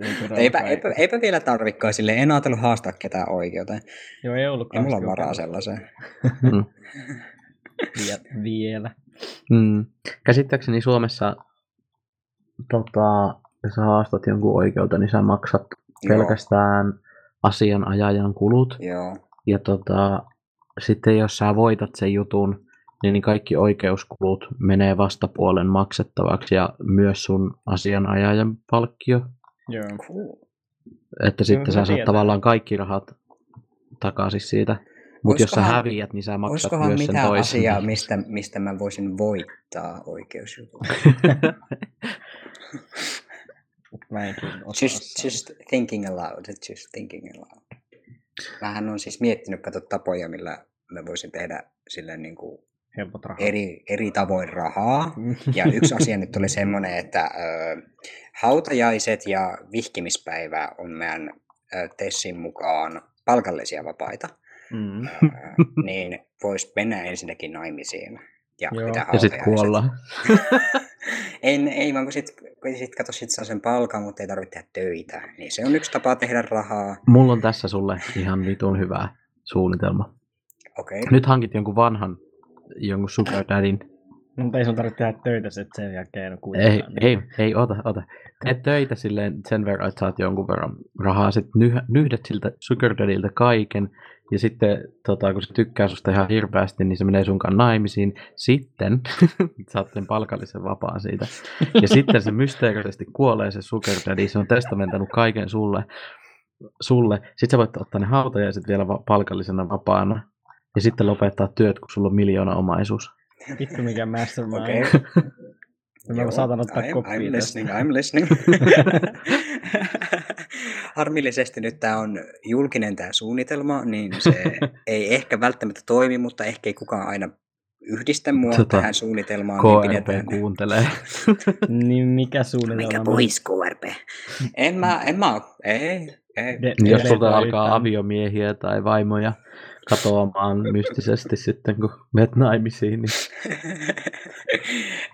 S3: ei
S1: Eipä, eipä, eipä vielä tarvikaan sille. En ajatellut haastaa ketään oikeuteen.
S3: Joo, ei ollut
S1: Ei mulla varaa sellaiseen.
S3: Vie, vielä.
S2: Mm. Käsittääkseni Suomessa, tota, jos haastat jonkun oikeuteen, niin sä maksat
S1: Joo.
S2: pelkästään asianajajan kulut.
S1: Joo.
S2: Ja tota, sitten jos sä voitat sen jutun, niin niin kaikki oikeuskulut menee vastapuolen maksettavaksi ja myös sun asianajajan palkkio.
S3: Joo.
S1: Cool.
S2: Että sitten
S3: hyvä
S2: sä saat tavallaan kaikki rahat takaisin siitä. Mutta jos sä häviät, niin sä maksat myös sen
S1: mitään
S2: toisen.
S1: asiaa, mistä, mistä mä voisin voittaa oikeusjutun?
S3: Mä en kyllä osaa
S1: Just,
S3: sanoa.
S1: just thinking aloud, just thinking aloud. Mähän on siis miettinyt kato tapoja, millä mä voisin tehdä silleen niin kuin eri, eri tavoin rahaa. Ja yksi asia nyt oli semmoinen, että ö, hautajaiset ja vihkimispäivä on meidän ö, Tessin mukaan palkallisia vapaita.
S3: Mm.
S1: Ö, niin voisi mennä ensinnäkin naimisiin ja
S3: Joo.
S2: Ja sitten
S1: hautajaiset. En, ei vaan kun sit, kun sit kato, sit saa sen palkan, mutta ei tarvitse tehdä töitä. Niin se on yksi tapa tehdä rahaa.
S2: Mulla on tässä sulle ihan vitun hyvä suunnitelma.
S1: Okei.
S2: Nyt hankit jonkun vanhan, jonkun sugar daddyn.
S3: No, mutta ei sun tarvitse tehdä töitä sit sen jälkeen
S2: Ei,
S3: kuitenkaan.
S2: ei, ei, ota, ota. Teet töitä silleen sen verran, että saat jonkun verran rahaa. Sitten nyh, nyhdät siltä sugar daddyltä kaiken. Ja sitten, tota, kun se tykkää susta ihan hirveästi, niin se menee sunkaan naimisiin. Sitten saat sen palkallisen vapaan siitä. Ja sitten se mysteerisesti kuolee se sugar daddy. Se on testamentanut kaiken sulle. sulle. Sitten sä voit ottaa ne hautajaiset vielä va- palkallisena vapaana. Ja sitten lopettaa työt, kun sulla on miljoona omaisuus.
S3: Vittu mikä mastermind.
S1: Okei.
S3: Mä saatan ottaa
S1: I'm,
S3: koppia
S1: I'm
S3: tästä.
S1: listening, I'm listening. Harmillisesti nyt tämä on julkinen tämä suunnitelma, niin se ei ehkä välttämättä toimi, mutta ehkä ei kukaan aina yhdistä mua
S2: Tota,
S1: tähän suunnitelmaan. niin
S2: KRP
S1: pidetään-
S2: kuuntelee.
S3: niin mikä
S4: Mikä
S3: suunnitelma?
S4: pois, KRP?
S1: En mä, en mä, ei, ei.
S3: De-
S2: Jos sulta alkaa aviomiehiä tai vaimoja katoamaan mystisesti sitten, kun menet naimisiin, niin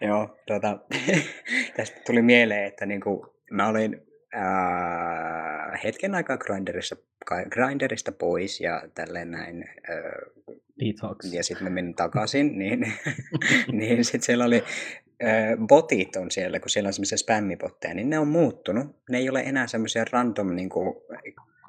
S1: Joo, tuota, tästä tuli mieleen, että niinku, mä olin ää, hetken aikaa Grinderissa, Grinderista pois ja tälleen näin. Ää,
S3: Detox.
S1: ja sitten mä menin takaisin, niin, niin sitten siellä oli botit on siellä, kun siellä on semmoisia spämmibotteja, niin ne on muuttunut. Ne ei ole enää semmoisia random niin kuin,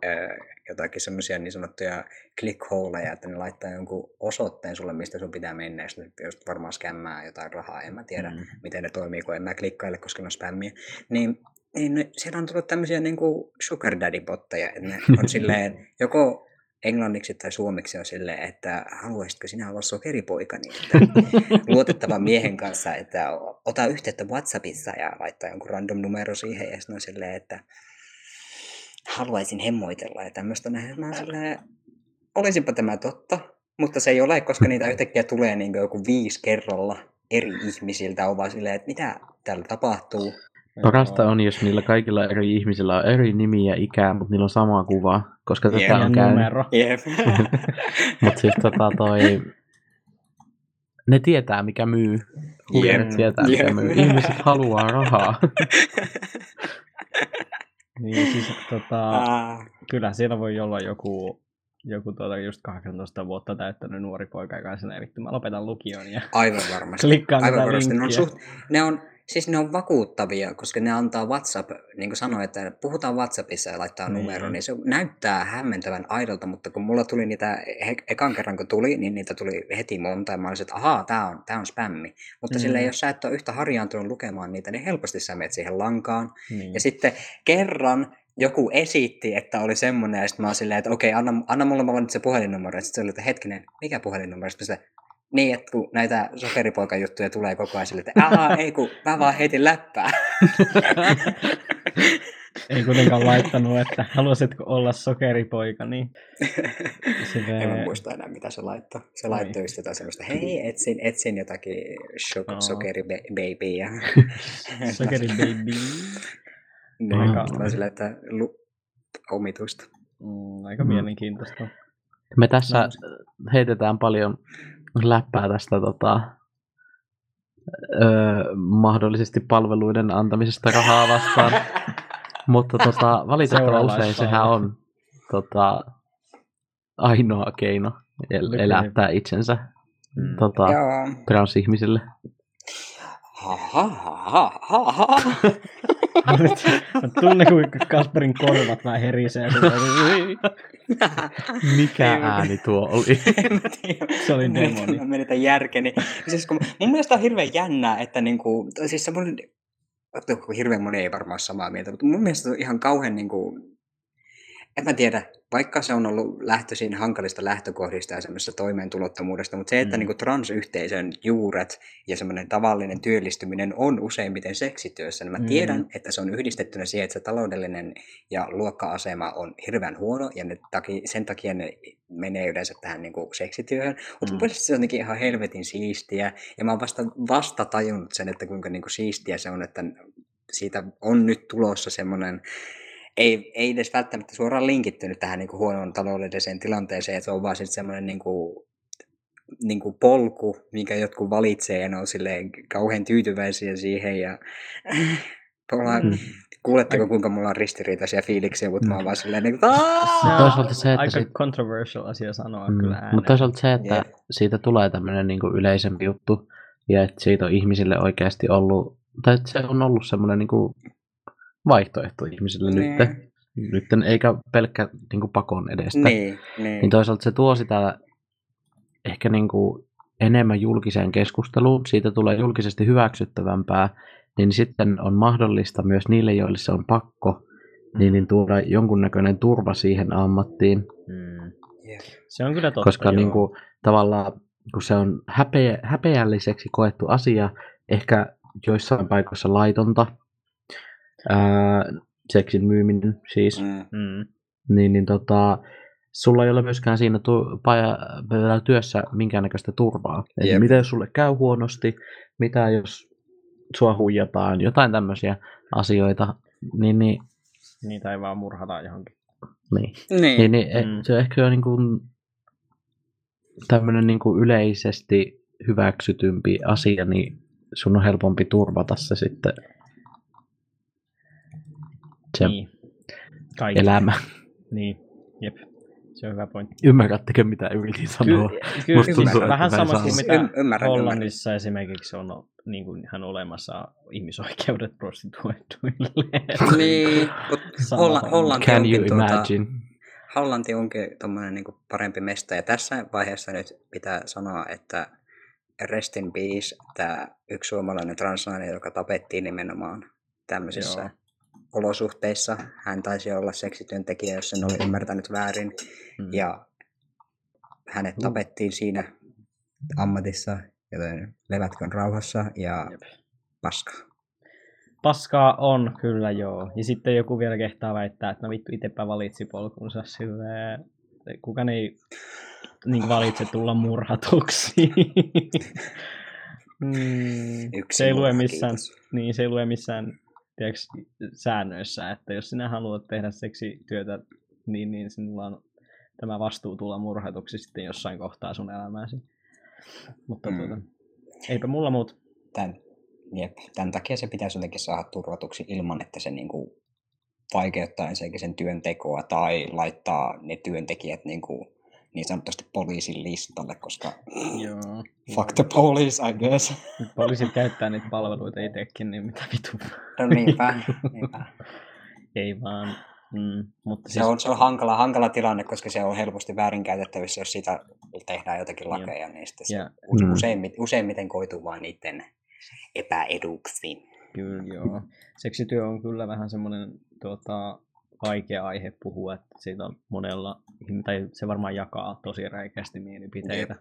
S1: ää, jotakin semmoisia niin sanottuja clickholeja, että ne laittaa jonkun osoitteen sulle, mistä sun pitää mennä, ja sitten just varmaan skämmää jotain rahaa, en mä tiedä,
S3: Mm.
S1: miten ne toimii, kun en mä klikkaile, koska ne on spämmiä. Niin, niin ne- siellä on tullut tämmöisiä niin kuin sugar daddy botteja, että ne on silleen, joko englanniksi tai suomeksi on silleen, että haluaisitko sinä olla sokeripoika, niin että luotettavan miehen kanssa, että ota yhteyttä Whatsappissa ja laittaa jonkun random numero siihen, ja sitten on silleen, että haluaisin hemmoitella ja tämmöistä näin. Mä oon silleen, olisinpa tämä totta, mutta se ei ole, koska niitä yhtäkkiä tulee niin joku viisi kerralla eri ihmisiltä, on vaan silleen, että mitä täällä tapahtuu.
S2: parasta on, jos niillä kaikilla eri ihmisillä on eri nimi ja ikä, mutta niillä on sama kuva, koska tätä on käynyt.
S3: numero.
S1: Jep.
S2: Mutta siis tota toi... Ne tietää, mikä myy. Huijarit
S3: Jep.
S2: tietää, mikä myy. Ihmiset haluaa rahaa.
S3: Niin siis tota, kyllä siellä voi olla joku joku tuota just 18 vuotta täyttänyt nuori poika, joka on silleen, vittu mä lopetan lukion ja
S1: Aivan varmasti.
S3: klikkaan
S1: Aivan varmasti. Ne on, suht, ne on, siis ne on vakuuttavia, koska ne antaa WhatsApp, niin kuin sanoin, että puhutaan WhatsAppissa ja laittaa
S3: Niin.
S1: numero, niin se näyttää hämmentävän aidolta, mutta kun mulla tuli niitä, he, ekan kerran kun tuli, niin niitä tuli heti monta, ja mä olisin, että ahaa, tää on, tää on spämmi. Mutta mm.
S3: Mm.
S1: silleen, jos sä et ole yhtä harjaantunut lukemaan niitä, niin helposti sä menet siihen lankaan.
S3: Niin.
S1: Ja sitten kerran joku esitti, että oli semmoinen, ja sitten mä oon silleen, että okei, anna, anna mulle vaan nyt se puhelinnumero. Ja sitten se oli, että hetkinen, mikä puhelinnumero? Sitten niin, että kun näitä sokeripoikajuttuja tulee koko ajan silleen, että aa, ei kun mä vaan heitin läppää.
S3: Ei kuitenkaan laittanut, että haluaisitko olla sokeripoika, niin Silleen-
S1: En mä muista enää, mitä se laittoi. Se
S3: Niin.
S1: laittoi just jotain semmoista, hei, etsin, etsin jotakin shok-
S3: Joo.
S1: sokeribabyä.
S3: sokeri baby.
S1: niin,
S2: Aika-
S1: silleen, että lu- omituista.
S3: Mm, aika
S2: Mm.
S3: mielenkiintoista.
S2: Me tässä heitetään paljon läppää tästä tota, öö, mahdollisesti palveluiden antamisesta rahaa vastaan. Mutta tota, valitettavan usein sehän on tota, ainoa keino el- elättää itsensä
S3: Mm.
S2: tota, transihmisille.
S1: Ha, ha, ha, ha, ha,
S3: tunnen, kuinka Kasperin korvat vähän herisee.
S2: Mikä ääni tuo oli?
S1: Tiedä.
S3: Se oli demoni.
S1: Mä menetän järkeni. Siis kun, mun mielestä on hirveän jännää, että niinku, siis semmoinen, hirveän moni ei varmaan samaa mieltä, mutta mun mielestä on ihan kauhean niinku, en mä tiedä, vaikka se on ollut lähtöisin hankalista lähtökohdista ja semmoisesta toimeentulottomuudesta, mutta se, että
S3: Mm.
S1: niinku transyhteisön juuret ja semmoinen tavallinen työllistyminen on useimmiten seksityössä, niin mä
S3: Mm.
S1: tiedän, että se on yhdistettynä siihen, että se taloudellinen ja luokka-asema on hirveän huono ja ne taki, sen takia ne menee yleensä tähän niinku seksityöhön, mutta
S3: Mm.
S1: se on jotenkin ihan helvetin siistiä ja mä oon vasta, vasta tajunnut sen, että kuinka niinku siistiä se on, että siitä on nyt tulossa semmoinen ei, ei edes välttämättä suoraan linkittynyt tähän niin kuin huonoon taloudelliseen tilanteeseen, että se on vaan sitten semmoinen niin kuin, niin kuin polku, minkä jotkut valitsee ja ne on silleen kauhean tyytyväisiä siihen ja Tuolla,
S2: Mm.
S1: kuuletteko kuinka mulla on ristiriitaisia fiiliksiä, mutta mä oon vaan silleen niin kuin,
S2: Toisaalta se, että
S3: aika
S2: sit-
S3: controversial asia sanoa
S2: Mm.
S3: kyllä ääneen.
S2: Mutta toisaalta se, että
S1: Jep.
S2: siitä tulee tämmöinen niin yleisempi juttu, ja että siitä on ihmisille oikeasti ollut, tai että se on ollut semmoinen niin kuin vaihtoehto ihmisille
S1: Niin.
S2: nyt, nyt, eikä pelkkä niin kuin pakon edestä.
S1: Niin, niin.
S2: Niin toisaalta se tuo sitä ehkä niin kuin enemmän julkiseen keskusteluun, siitä tulee julkisesti hyväksyttävämpää, niin sitten on mahdollista myös niille, joille se on pakko, niin, niin tuoda jonkunnäköinen turva siihen ammattiin,
S3: Mm. Se on kyllä totta,
S2: koska
S3: joo.
S2: niin kuin, tavallaan kun se on häpeä, häpeälliseksi koettu asia, ehkä joissain paikoissa laitonta, ää, seksin myyminen siis,
S1: Mm.
S3: Mm.
S2: niin, niin tota, sulla ei ole myöskään siinä tu- paja- työssä minkäännäköistä turvaa. Eli
S1: Jep.
S2: mitä jos sulle käy huonosti, mitä jos sua huijataan, jotain tämmöisiä asioita, niin, niin,
S3: Niitä ei vaan murhata johonkin.
S2: niin.
S1: Niin.
S2: niin, niin mm.
S3: Mm.
S2: se on ehkä jo niin kuin tämmöinen niin kuin yleisesti hyväksytympi asia, niin sun on helpompi turvata se sitten se
S3: Niin. Kaikki.
S2: elämä.
S3: Niin, jep. Se on hyvä pointti.
S2: Ymmärrättekö mitä yritin sanoa?
S3: Kyllä, kyllä
S1: tuntuu,
S3: vähän
S2: että mä en
S3: sama kuin
S2: saa-
S3: mitä
S1: Ym- ymmärrän,
S3: Hollannissa esimerkiksi on niin kuin ihan olemassa ihmisoikeudet prostituoituille.
S1: Niin, Holla-. Hollanti
S2: Can
S1: onkin
S2: you
S1: tuota,
S2: imagine?
S1: Hollanti onkin tommonen niinku parempi mesta. Ja tässä vaiheessa nyt pitää sanoa, että rest in peace, tämä yksi suomalainen transnainen, joka tapettiin nimenomaan tämmöisissä
S3: Joo.
S1: Olosuhteissa. Hän taisi olla seksityöntekijä, jos en ole ymmärtänyt väärin.
S3: Mm.
S1: Ja hänet
S2: Mm.
S1: tapettiin siinä ammatissa, joten levätkön rauhassa ja
S3: Jep.
S1: paska.
S3: Paskaa on, kyllä joo. Ja sitten joku vielä kehtaa väittää, että no vittu itsepä valitsi polkunsa silleen, kukaan ei niin valitse tulla murhatuksi. mm,
S1: Yksi
S3: se ei lue missään,
S1: kiitos.
S3: niin se ei lue missään tiedätkö, säännöissä, että jos sinä haluat tehdä seksityötä, niin, niin sinulla on tämä vastuu tulla murhatuksi sitten jossain kohtaa sun elämääsi. Mutta
S1: Mm.
S3: tuota, eipä mulla muut.
S1: Tän, jep, tämän takia se pitäisi jotenkin saada turvatuksi ilman, että se niinku vaikeuttaa ensinnäkin sen työntekoa tai laittaa ne työntekijät niin, kuin, niin sanotusti poliisin listalle, koska
S3: Joo.
S1: fuck the police, I guess.
S3: Nyt Poliisit käyttää niitä palveluita itsekin, niin mitä vitu.
S1: No niinpä, niinpä.
S3: Ei vaan. Mm, mutta
S1: Se
S3: siis,
S1: on, se on hankala, hankala tilanne, koska se on helposti väärinkäytettävissä, jos siitä tehdään jotakin
S3: Joo.
S1: lakeja, niin sitten se
S3: Ja-
S2: Mm.
S1: useimmiten, useimmiten koituu vain niiden epäeduksi.
S3: Kyllä, joo. Seksityö on kyllä vähän semmoinen tuota, vaikea aihe puhua, että siitä on monella, tai se varmaan jakaa tosi räikeästi mielipiteitä.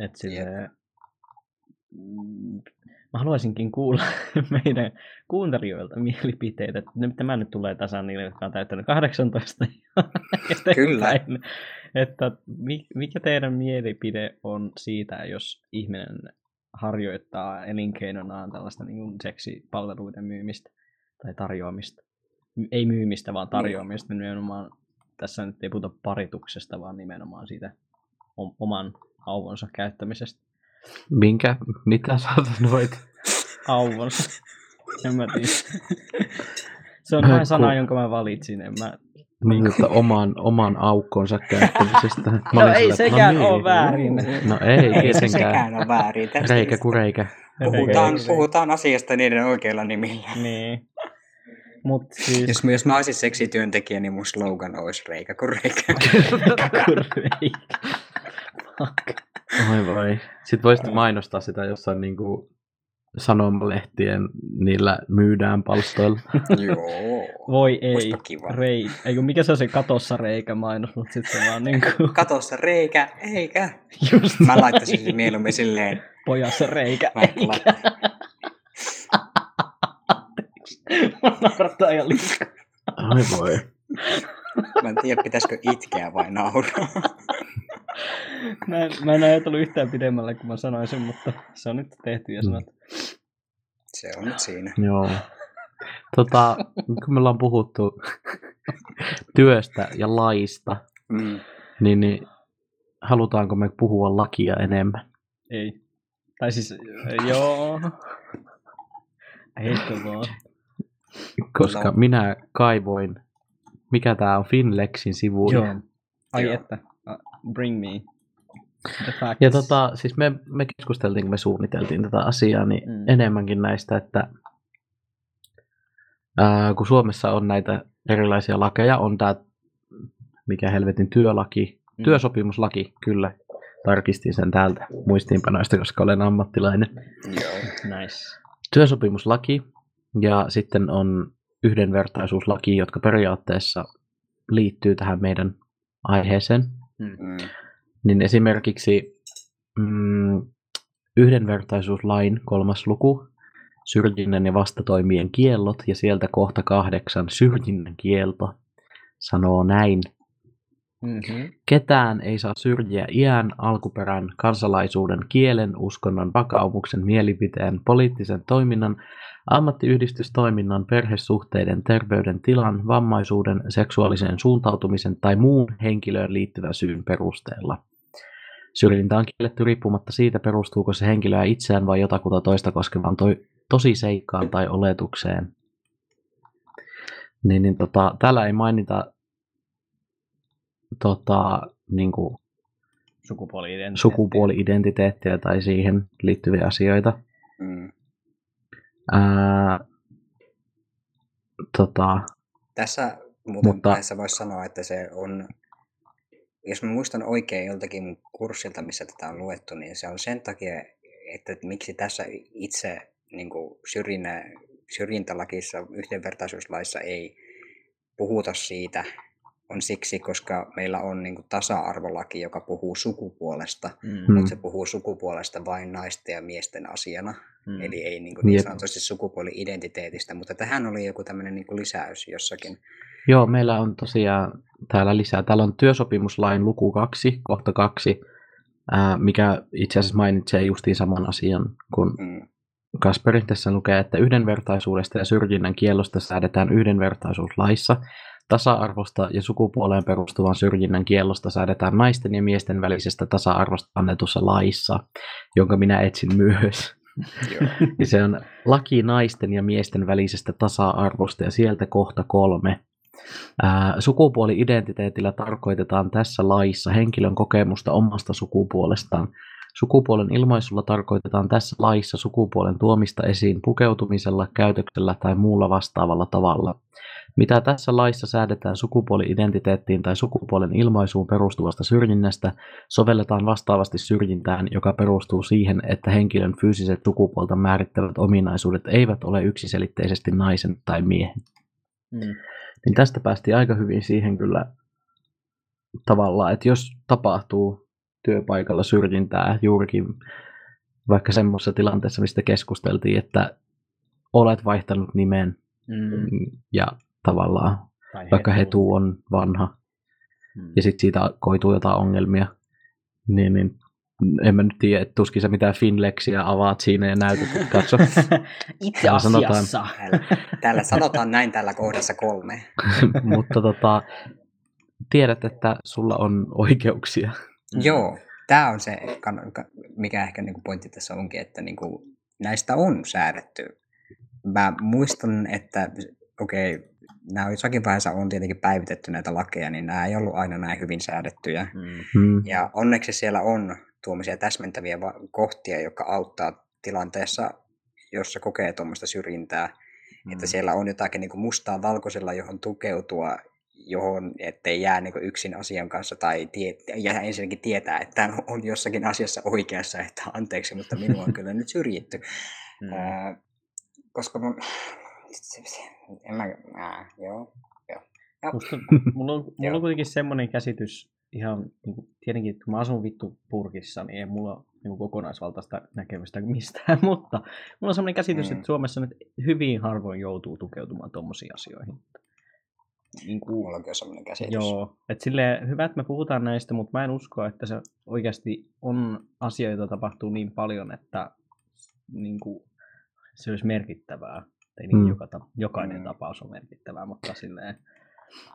S3: Että sille, mm, mä haluaisinkin kuulla meidän kuuntelijoilta mielipiteitä. että tämä nyt tulee tasan niille, jotka on täyttänyt 18 ja
S1: Kyllä.
S3: Että mi- mikä teidän mielipide on siitä, jos ihminen harjoittaa elinkeinonaan tällaista niin seksipalveluiden myymistä tai tarjoamista. Ei myymistä, vaan tarjoamista. Nimenomaan, tässä nyt ei puhuta parituksesta, vaan nimenomaan siitä om- oman auvonsa käyttämisestä.
S2: Minkä? Mitä sä sanoit?
S3: Auvonsa. En mä tiedä. Se on vain sana, jonka mä valitsin. En mä...
S2: Niin, että oman, oman aukkonsa käyttämisestä. Mä
S3: No ei
S2: sillä,
S3: sekään
S2: no
S3: ole
S2: niin.
S3: väärin.
S2: No ei
S1: Ei sekään on väärin.
S2: Reikä kuin reikä.
S1: puhutaan, puhutaan asiasta niiden oikeilla nimillä.
S3: Niin. Mut siis...
S1: Jos, jos mä olisin seksityöntekijä, niin mun slogan olisi reikä kuin reikä.
S3: Reikä. Fuck.
S2: Oi voi. Sitten voisit mainostaa sitä jossain niinku sanomalehtien niillä myydään palstoilla.
S1: Joo.
S3: Voi ei. Rei. Eikö mikä se on se katossa reikä mainos, mutta sitten se vaan niinku
S1: Katossa reikä, eikä.
S3: just
S1: Mä laittaisin sen mieluummin silleen.
S3: pojassa reikä.
S1: Mä
S3: naurattaa ihan liikaa.
S2: Ai voi.
S1: Mä en tiedä, pitäisikö itkeä vai nauraa.
S3: Mä en, mä en ajatellut yhtään pidemmälle, kun mä sanoin sen, mutta se on nyt tehty ja sanottu.
S1: Se on nyt siinä.
S2: Joo. Tota, kun me ollaan puhuttu työstä ja laista,
S1: Mm.
S2: niin, niin halutaanko me puhua lakia enemmän?
S3: Ei. Tai siis, joo. Heitto vaan.
S2: Koska
S1: No.
S2: minä kaivoin, mikä tää on Finlexin sivu.
S3: Joo. Ai
S1: Joo.
S3: että. Uh, bring me.
S2: Ja tota, siis me, me keskusteltiin, kun me suunniteltiin tätä asiaa, niin
S3: Mm.
S2: mm. enemmänkin näistä, että ää, kun Suomessa on näitä erilaisia lakeja, on tämä, mikä helvetin työlaki,
S3: mm.
S2: työsopimuslaki, kyllä, tarkistin sen täältä muistiinpanoista, koska olen ammattilainen.
S1: Joo.
S3: Nice.
S2: Työsopimuslaki ja sitten on yhdenvertaisuuslaki, jotka periaatteessa liittyy tähän meidän aiheeseen.
S1: Mm.
S2: Niin esimerkiksi mm, yhdenvertaisuuslain kolmas luku, syrjinnän ja vastatoimien kiellot, ja sieltä kohta kahdeksan, syrjinnän kielto, sanoo näin.
S3: Mm-hmm.
S2: Ketään ei saa syrjiä iän, alkuperän, kansalaisuuden, kielen, uskonnon, vakaumuksen, mielipiteen, poliittisen toiminnan, ammattiyhdistystoiminnan, perhesuhteiden, terveydentilan, vammaisuuden, seksuaalisen suuntautumisen tai muun henkilöön liittyvän syyn perusteella. Syrjintä on kielletty riippumatta siitä, perustuuko se henkilöä itseään vai jotakuta toista koskevaan toi, tosiseikkaan tai oletukseen. Niin, niin tota, täällä ei mainita tota, niin kuin
S3: Sukupuoli-identiteetti.
S2: sukupuoli-identiteettiä tai siihen liittyviä asioita.
S1: Mm.
S2: Ää, tota,
S1: Tässä muuten
S2: Mutta-
S1: tässä voisi sanoa, että se on, jos mä muistan oikein joltakin kurssilta, missä tätä on luettu, niin se on sen takia, että miksi tässä itse niin kuin syrjinnä, syrjintälakissa, yhdenvertaisuuslaissa ei puhuta siitä, on siksi, koska meillä on niin kuin tasa-arvolaki, joka puhuu sukupuolesta,
S3: Mm.
S1: Mutta se puhuu sukupuolesta vain naisten ja miesten asiana.
S3: Mm.
S1: Eli ei niin, kuin niin sanotusti sukupuoli-identiteetistä, mutta tähän oli joku tämmöinen niin kuin lisäys jossakin.
S2: joo, meillä on tosiaan täällä lisää. Täällä on työsopimuslain luku 2, kohta 2, ää, mikä itse asiassa mainitsee justiin saman asian kuin
S1: Mm.
S2: Kasperi. Tässä lukee, että yhdenvertaisuudesta ja syrjinnän kiellosta säädetään yhdenvertaisuuslaissa. Tasa-arvosta ja sukupuoleen perustuvan syrjinnän kiellosta säädetään naisten ja miesten välisestä tasa-arvosta annetussa laissa, jonka minä etsin myös.
S1: Joo.
S2: Ja se on laki naisten ja miesten välisestä tasa-arvosta ja sieltä kohta kolme. Ää, sukupuoli-identiteetillä tarkoitetaan tässä laissa henkilön kokemusta omasta sukupuolestaan. Sukupuolen ilmaisulla tarkoitetaan tässä laissa sukupuolen tuomista esiin pukeutumisella, käytöksellä tai muulla vastaavalla tavalla. Mitä tässä laissa säädetään sukupuoli-identiteettiin tai sukupuolen ilmaisuun perustuvasta syrjinnästä, sovelletaan vastaavasti syrjintään, joka perustuu siihen, että henkilön fyysiset sukupuolta määrittävät ominaisuudet eivät ole yksiselitteisesti naisen tai miehen.
S3: Mm.
S2: Niin tästä päästiin aika hyvin siihen kyllä tavallaan, että jos tapahtuu työpaikalla syrjintää juurikin vaikka semmoisessa tilanteessa, mistä keskusteltiin, että olet vaihtanut nimen
S3: Mm.
S2: ja tavallaan
S3: Tai
S2: vaikka hetu on vanha
S3: Mm.
S2: ja sitten siitä koituu jotain ongelmia, niin, niin en mä nyt tiedä, että tuskin sä mitään Finlexiä avaat siinä ja näytät, katso.
S3: Itse
S2: Täällä sanotaan-
S3: asiassa.
S1: Täällä, täällä sanotaan näin tällä kohdassa kolme.
S2: Mutta tota, tiedät, että sulla on oikeuksia.
S3: Mm.
S1: Joo, tämä on se, mikä ehkä niinku pointti tässä onkin, että niinku näistä on säädetty. Mä muistan, että okei, okay, nämä jossakin vaiheessa on tietenkin päivitetty näitä lakeja, niin nämä ei ollut aina näin hyvin säädettyjä.
S3: Mm.
S2: Mm.
S1: Ja onneksi siellä on tuommoisia täsmentäviä kohtia, jotka auttaa tilanteessa, jossa kokee tuommoista syrjintää. Mm. Että siellä on jotakin niin kuin mustaa valkoisella, johon tukeutua, johon ettei jää niin kuin yksin asian kanssa tai tie, ja ensinnäkin tietää, että on jossakin asiassa oikeassa, että anteeksi, mutta minua on kyllä nyt syrjitty.
S3: Mm.
S1: Ää, koska mä, en mä, ää, joo, joo. joo.
S3: Musta, mulla, on, mulla on kuitenkin semmoinen käsitys, ihan niin kuin, tietenkin, että kun mä asun vittu purkissa, niin ei mulla niin kokonaisvaltaista näkemystä mistään, mutta mulla on semmoinen käsitys,
S1: Mm.
S3: että Suomessa nyt hyvin harvoin joutuu tukeutumaan tommosiin asioihin. Niin kuin,
S1: Mulla onkin semmoinen käsitys.
S3: Joo, että silleen hyvä, että me puhutaan näistä, mutta mä en usko, että se oikeasti on asioita, joita tapahtuu niin paljon, että niin kuin, se olisi merkittävää. Tai niin
S2: Mm.
S3: joka, ta- jokainen
S1: Mm.
S3: tapaus on merkittävää, mutta silleen,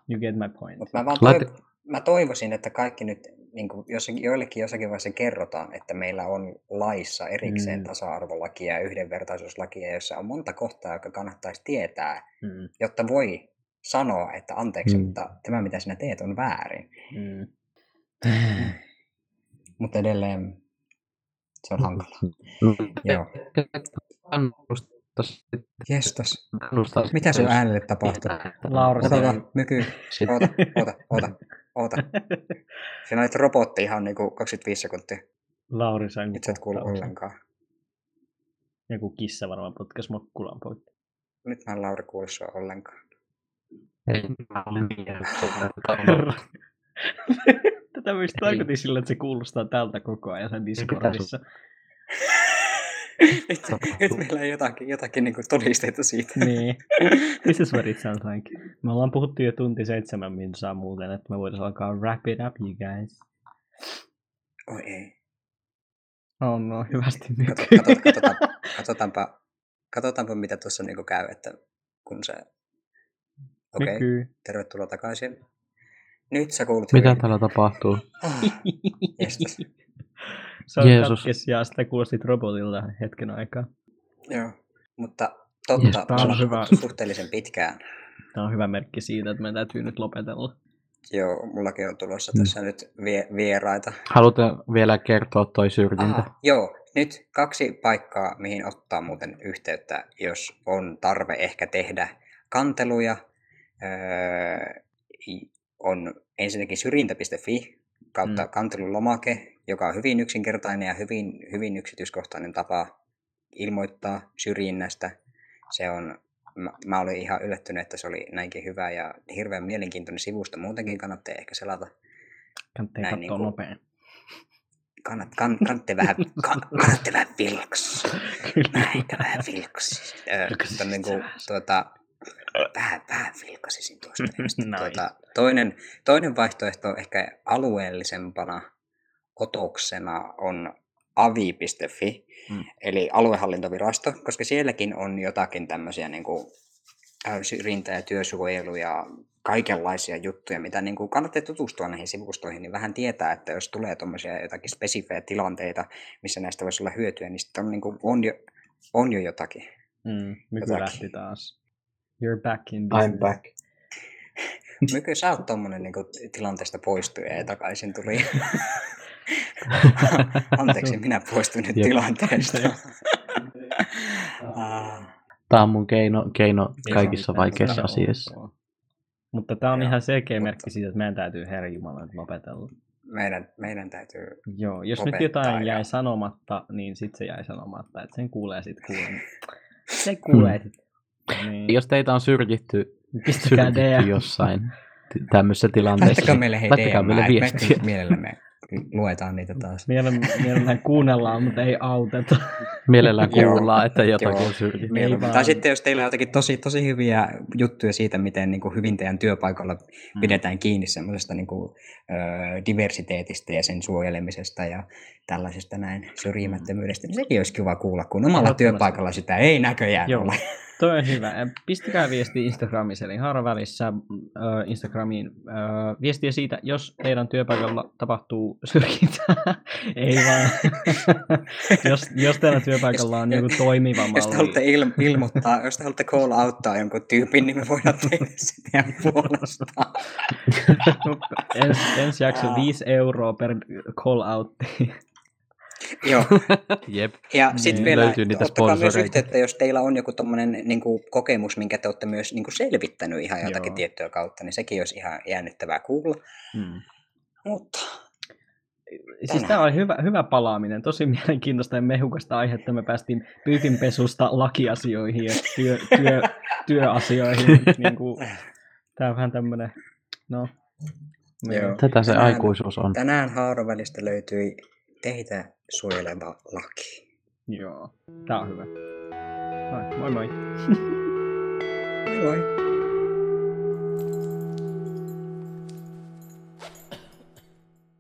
S3: you get my point.
S1: Mutta mä, vaan toiv- mä toivoisin, että kaikki nyt, niin kuin jossakin, joillekin jossakin vaiheessa kerrotaan, että meillä on laissa erikseen
S3: Mm.
S1: mm. tasa-arvolakia ja yhdenvertaisuuslakia, jossa on monta kohtaa, joka kannattaisi tietää,
S3: Mm,
S1: jotta voi sanoa, että anteeksi,
S2: Mm.
S1: mm. mutta tämä mitä sinä teet on väärin.
S3: mm.
S1: Mutta edelleen se on hankala. Joo.
S2: Kannusta sitten-
S1: Jestas. Mitä sun
S2: jos-
S1: äänelle tapahtuu?
S3: Laura,
S1: Ota, ota, myky. Oota, oota, oota, oota. Sinä olit robotti ihan niinku 25 sekuntia.
S3: Lauri sai
S1: Nyt sä et kuulu ollenkaan.
S3: Joku kissa varmaan potkas mokkulan poikki.
S1: Nyt mä en Lauri kuulu sua ollenkaan.
S2: Ei, mä olin jälkeen.
S3: Tätä myös tarkoitin sillä, että se kuulostaa tältä koko ajan sen Discordissa.
S1: nyt, nyt meillä on jotakin, jotakin niin todisteita siitä.
S3: niin. This is what it sounds like. Me ollaan puhuttu jo tunti seitsemän minsaa muuten, että me voitaisiin alkaa wrap it up, you guys.
S1: Oi ei.
S3: Oh no, hyvästi nyt.
S1: kato, katsotaan, katsotaanpa, katsotaanpa, mitä tuossa niin käy, että kun se... Okei, okay, tervetuloa takaisin. Nyt sä kuulut
S2: Mitä
S1: hyvin.
S2: täällä tapahtuu?
S1: Ah.
S3: Se on
S2: Jeesus.
S3: katkes ja sitä kuulostit robotilta hetken aikaa.
S1: Joo, mutta totta,
S3: tää on hyvä.
S1: suhteellisen pitkään.
S3: Tämä on hyvä merkki siitä, että meidän täytyy nyt lopetella.
S1: Joo, mullakin on tulossa
S2: Mm.
S1: tässä nyt vie, vieraita.
S2: Haluatte vielä kertoa toi syrjintä?
S1: Aha, joo, nyt kaksi paikkaa, mihin ottaa muuten yhteyttä, jos on tarve ehkä tehdä kanteluja. Öö, on ensinnäkin syrjintä.fi kautta
S3: Mm.
S1: mm. kantelulomake, joka on hyvin yksinkertainen ja hyvin, hyvin yksityiskohtainen tapa ilmoittaa syrjinnästä. Se on, mä, mä olin ihan yllättynyt, että se oli näinkin hyvä ja hirveän mielenkiintoinen sivusto. Muutenkin kannattaa ehkä selata.
S3: Kannattaa
S1: Näin
S3: katsoa
S1: niinku-
S3: nopein.
S1: Kannat, kann, kannatte vähän, kann, kannatte vähän vilks. Näin, vähän vilkkasis. Öö, niin kuin, tuota, vähän, vähän vilkkasisin tuosta.
S3: Nice.
S1: tuota, toinen, toinen vaihtoehto ehkä alueellisempana otoksena on avi.fi,
S3: Mm.
S1: eli aluehallintovirasto, koska sielläkin on jotakin tämmöisiä niin kuin, syrjintä- ja työsuojelu ja kaikenlaisia juttuja, mitä niin kuin kannattaa tutustua näihin sivustoihin, niin vähän tietää, että jos tulee tuommoisia jotakin spesifejä tilanteita, missä näistä voisi olla hyötyä, niin sitten on, niin kuin, on, jo, on jo jotakin.
S3: Mm,
S1: Jotakin.
S3: lähti taas. You're back in business.
S2: I'm back.
S1: Mykö sä oot tuommoinen niin tilanteesta poistuja ja takaisin tuli? Anteeksi, minä poistuin nyt tilanteesta. Ah,
S2: Tämä on mun keino, keino
S3: Ei
S2: kaikissa vaikeissa asioissa.
S3: Mutta tämä on
S1: Joo,
S3: ihan selkeä
S1: mutta-
S3: merkki siitä, että meidän täytyy Herra Jumala nyt lopetella.
S1: meidän, meidän täytyy...
S3: Joo, jos nyt jotain
S1: ja-
S3: jäi sanomatta, niin sitten se jäi sanomatta. Että sen kuulee sitten kuulee. Se kuulee sitten. Niin.
S2: Jos teitä on syrjitty, syrjitty
S3: DM.
S2: jossain tämmöisessä tilanteessa,
S1: Laittakaa
S2: niin
S1: meille hei
S2: laittakaa meille
S1: että me
S2: viestiä.
S1: mielellämme luetaan niitä taas.
S3: Mielen- Mielellään kuunnellaan, mutta ei auteta.
S2: Mielellään kuullaan, että jotakin on syrjitty.
S1: Tai sitten jos teillä on jotakin tosi, tosi hyviä juttuja siitä, miten niin kuin hyvin teidän työpaikalla
S3: Mm.
S1: pidetään kiinni semmoisesta niin kuin, ö, diversiteetistä ja sen suojelemisesta ja tällaisesta näin syrjimättömyydestä, niin sekin olisi kiva kuulla, kun omalla työpaikalla sitä ei näköjään
S3: Joo.
S1: ole.
S3: Toi on hyvä. Ja Pistäkää viestiä Instagramissa, eli haara välissä äh, Instagramiin äh, viestiä siitä, jos teidän työpaikalla tapahtuu syrjintää. Ei vaan. jos, jos teidän työpaikalla on joku toimiva
S1: Jos te
S3: malli.
S1: haluatte il- ilmoittaa, jos te haluatte call outtaa jonkun tyypin, niin me voidaan tehdä se teidän puolestaan.
S3: Ens, ensi jakso 5 euroa per call out.
S1: Joo,
S2: Jep.
S1: Ja
S3: Niin,
S1: sitten vielä
S2: löytyy niitä
S1: ottakaa myös yhteyttä, jos teillä on joku tommonen niin kuin, kokemus, minkä te olette myös niin kuin, selvittänyt ihan jotakin
S3: Joo.
S1: tiettyä kautta, niin sekin olisi ihan jännittävää kuulla.
S3: Hmm.
S1: Mutta
S3: Siis
S1: Tänään.
S3: tämä oli hyvä, hyvä palaaminen, tosi mielenkiintoista ja mehukasta aihetta. Me päästiin pyykinpesusta lakiasioihin ja työ, työ, työasioihin. niin kuin, tämä on vähän tämmöinen, no...
S1: Joo.
S2: Tätä se
S1: Tänään-
S2: aikuisuus on.
S1: tänään haarovälistä löytyi teitä suojeleva laki.
S3: Joo, tämä on hyvä. Moi moi. moi.
S1: Moi moi!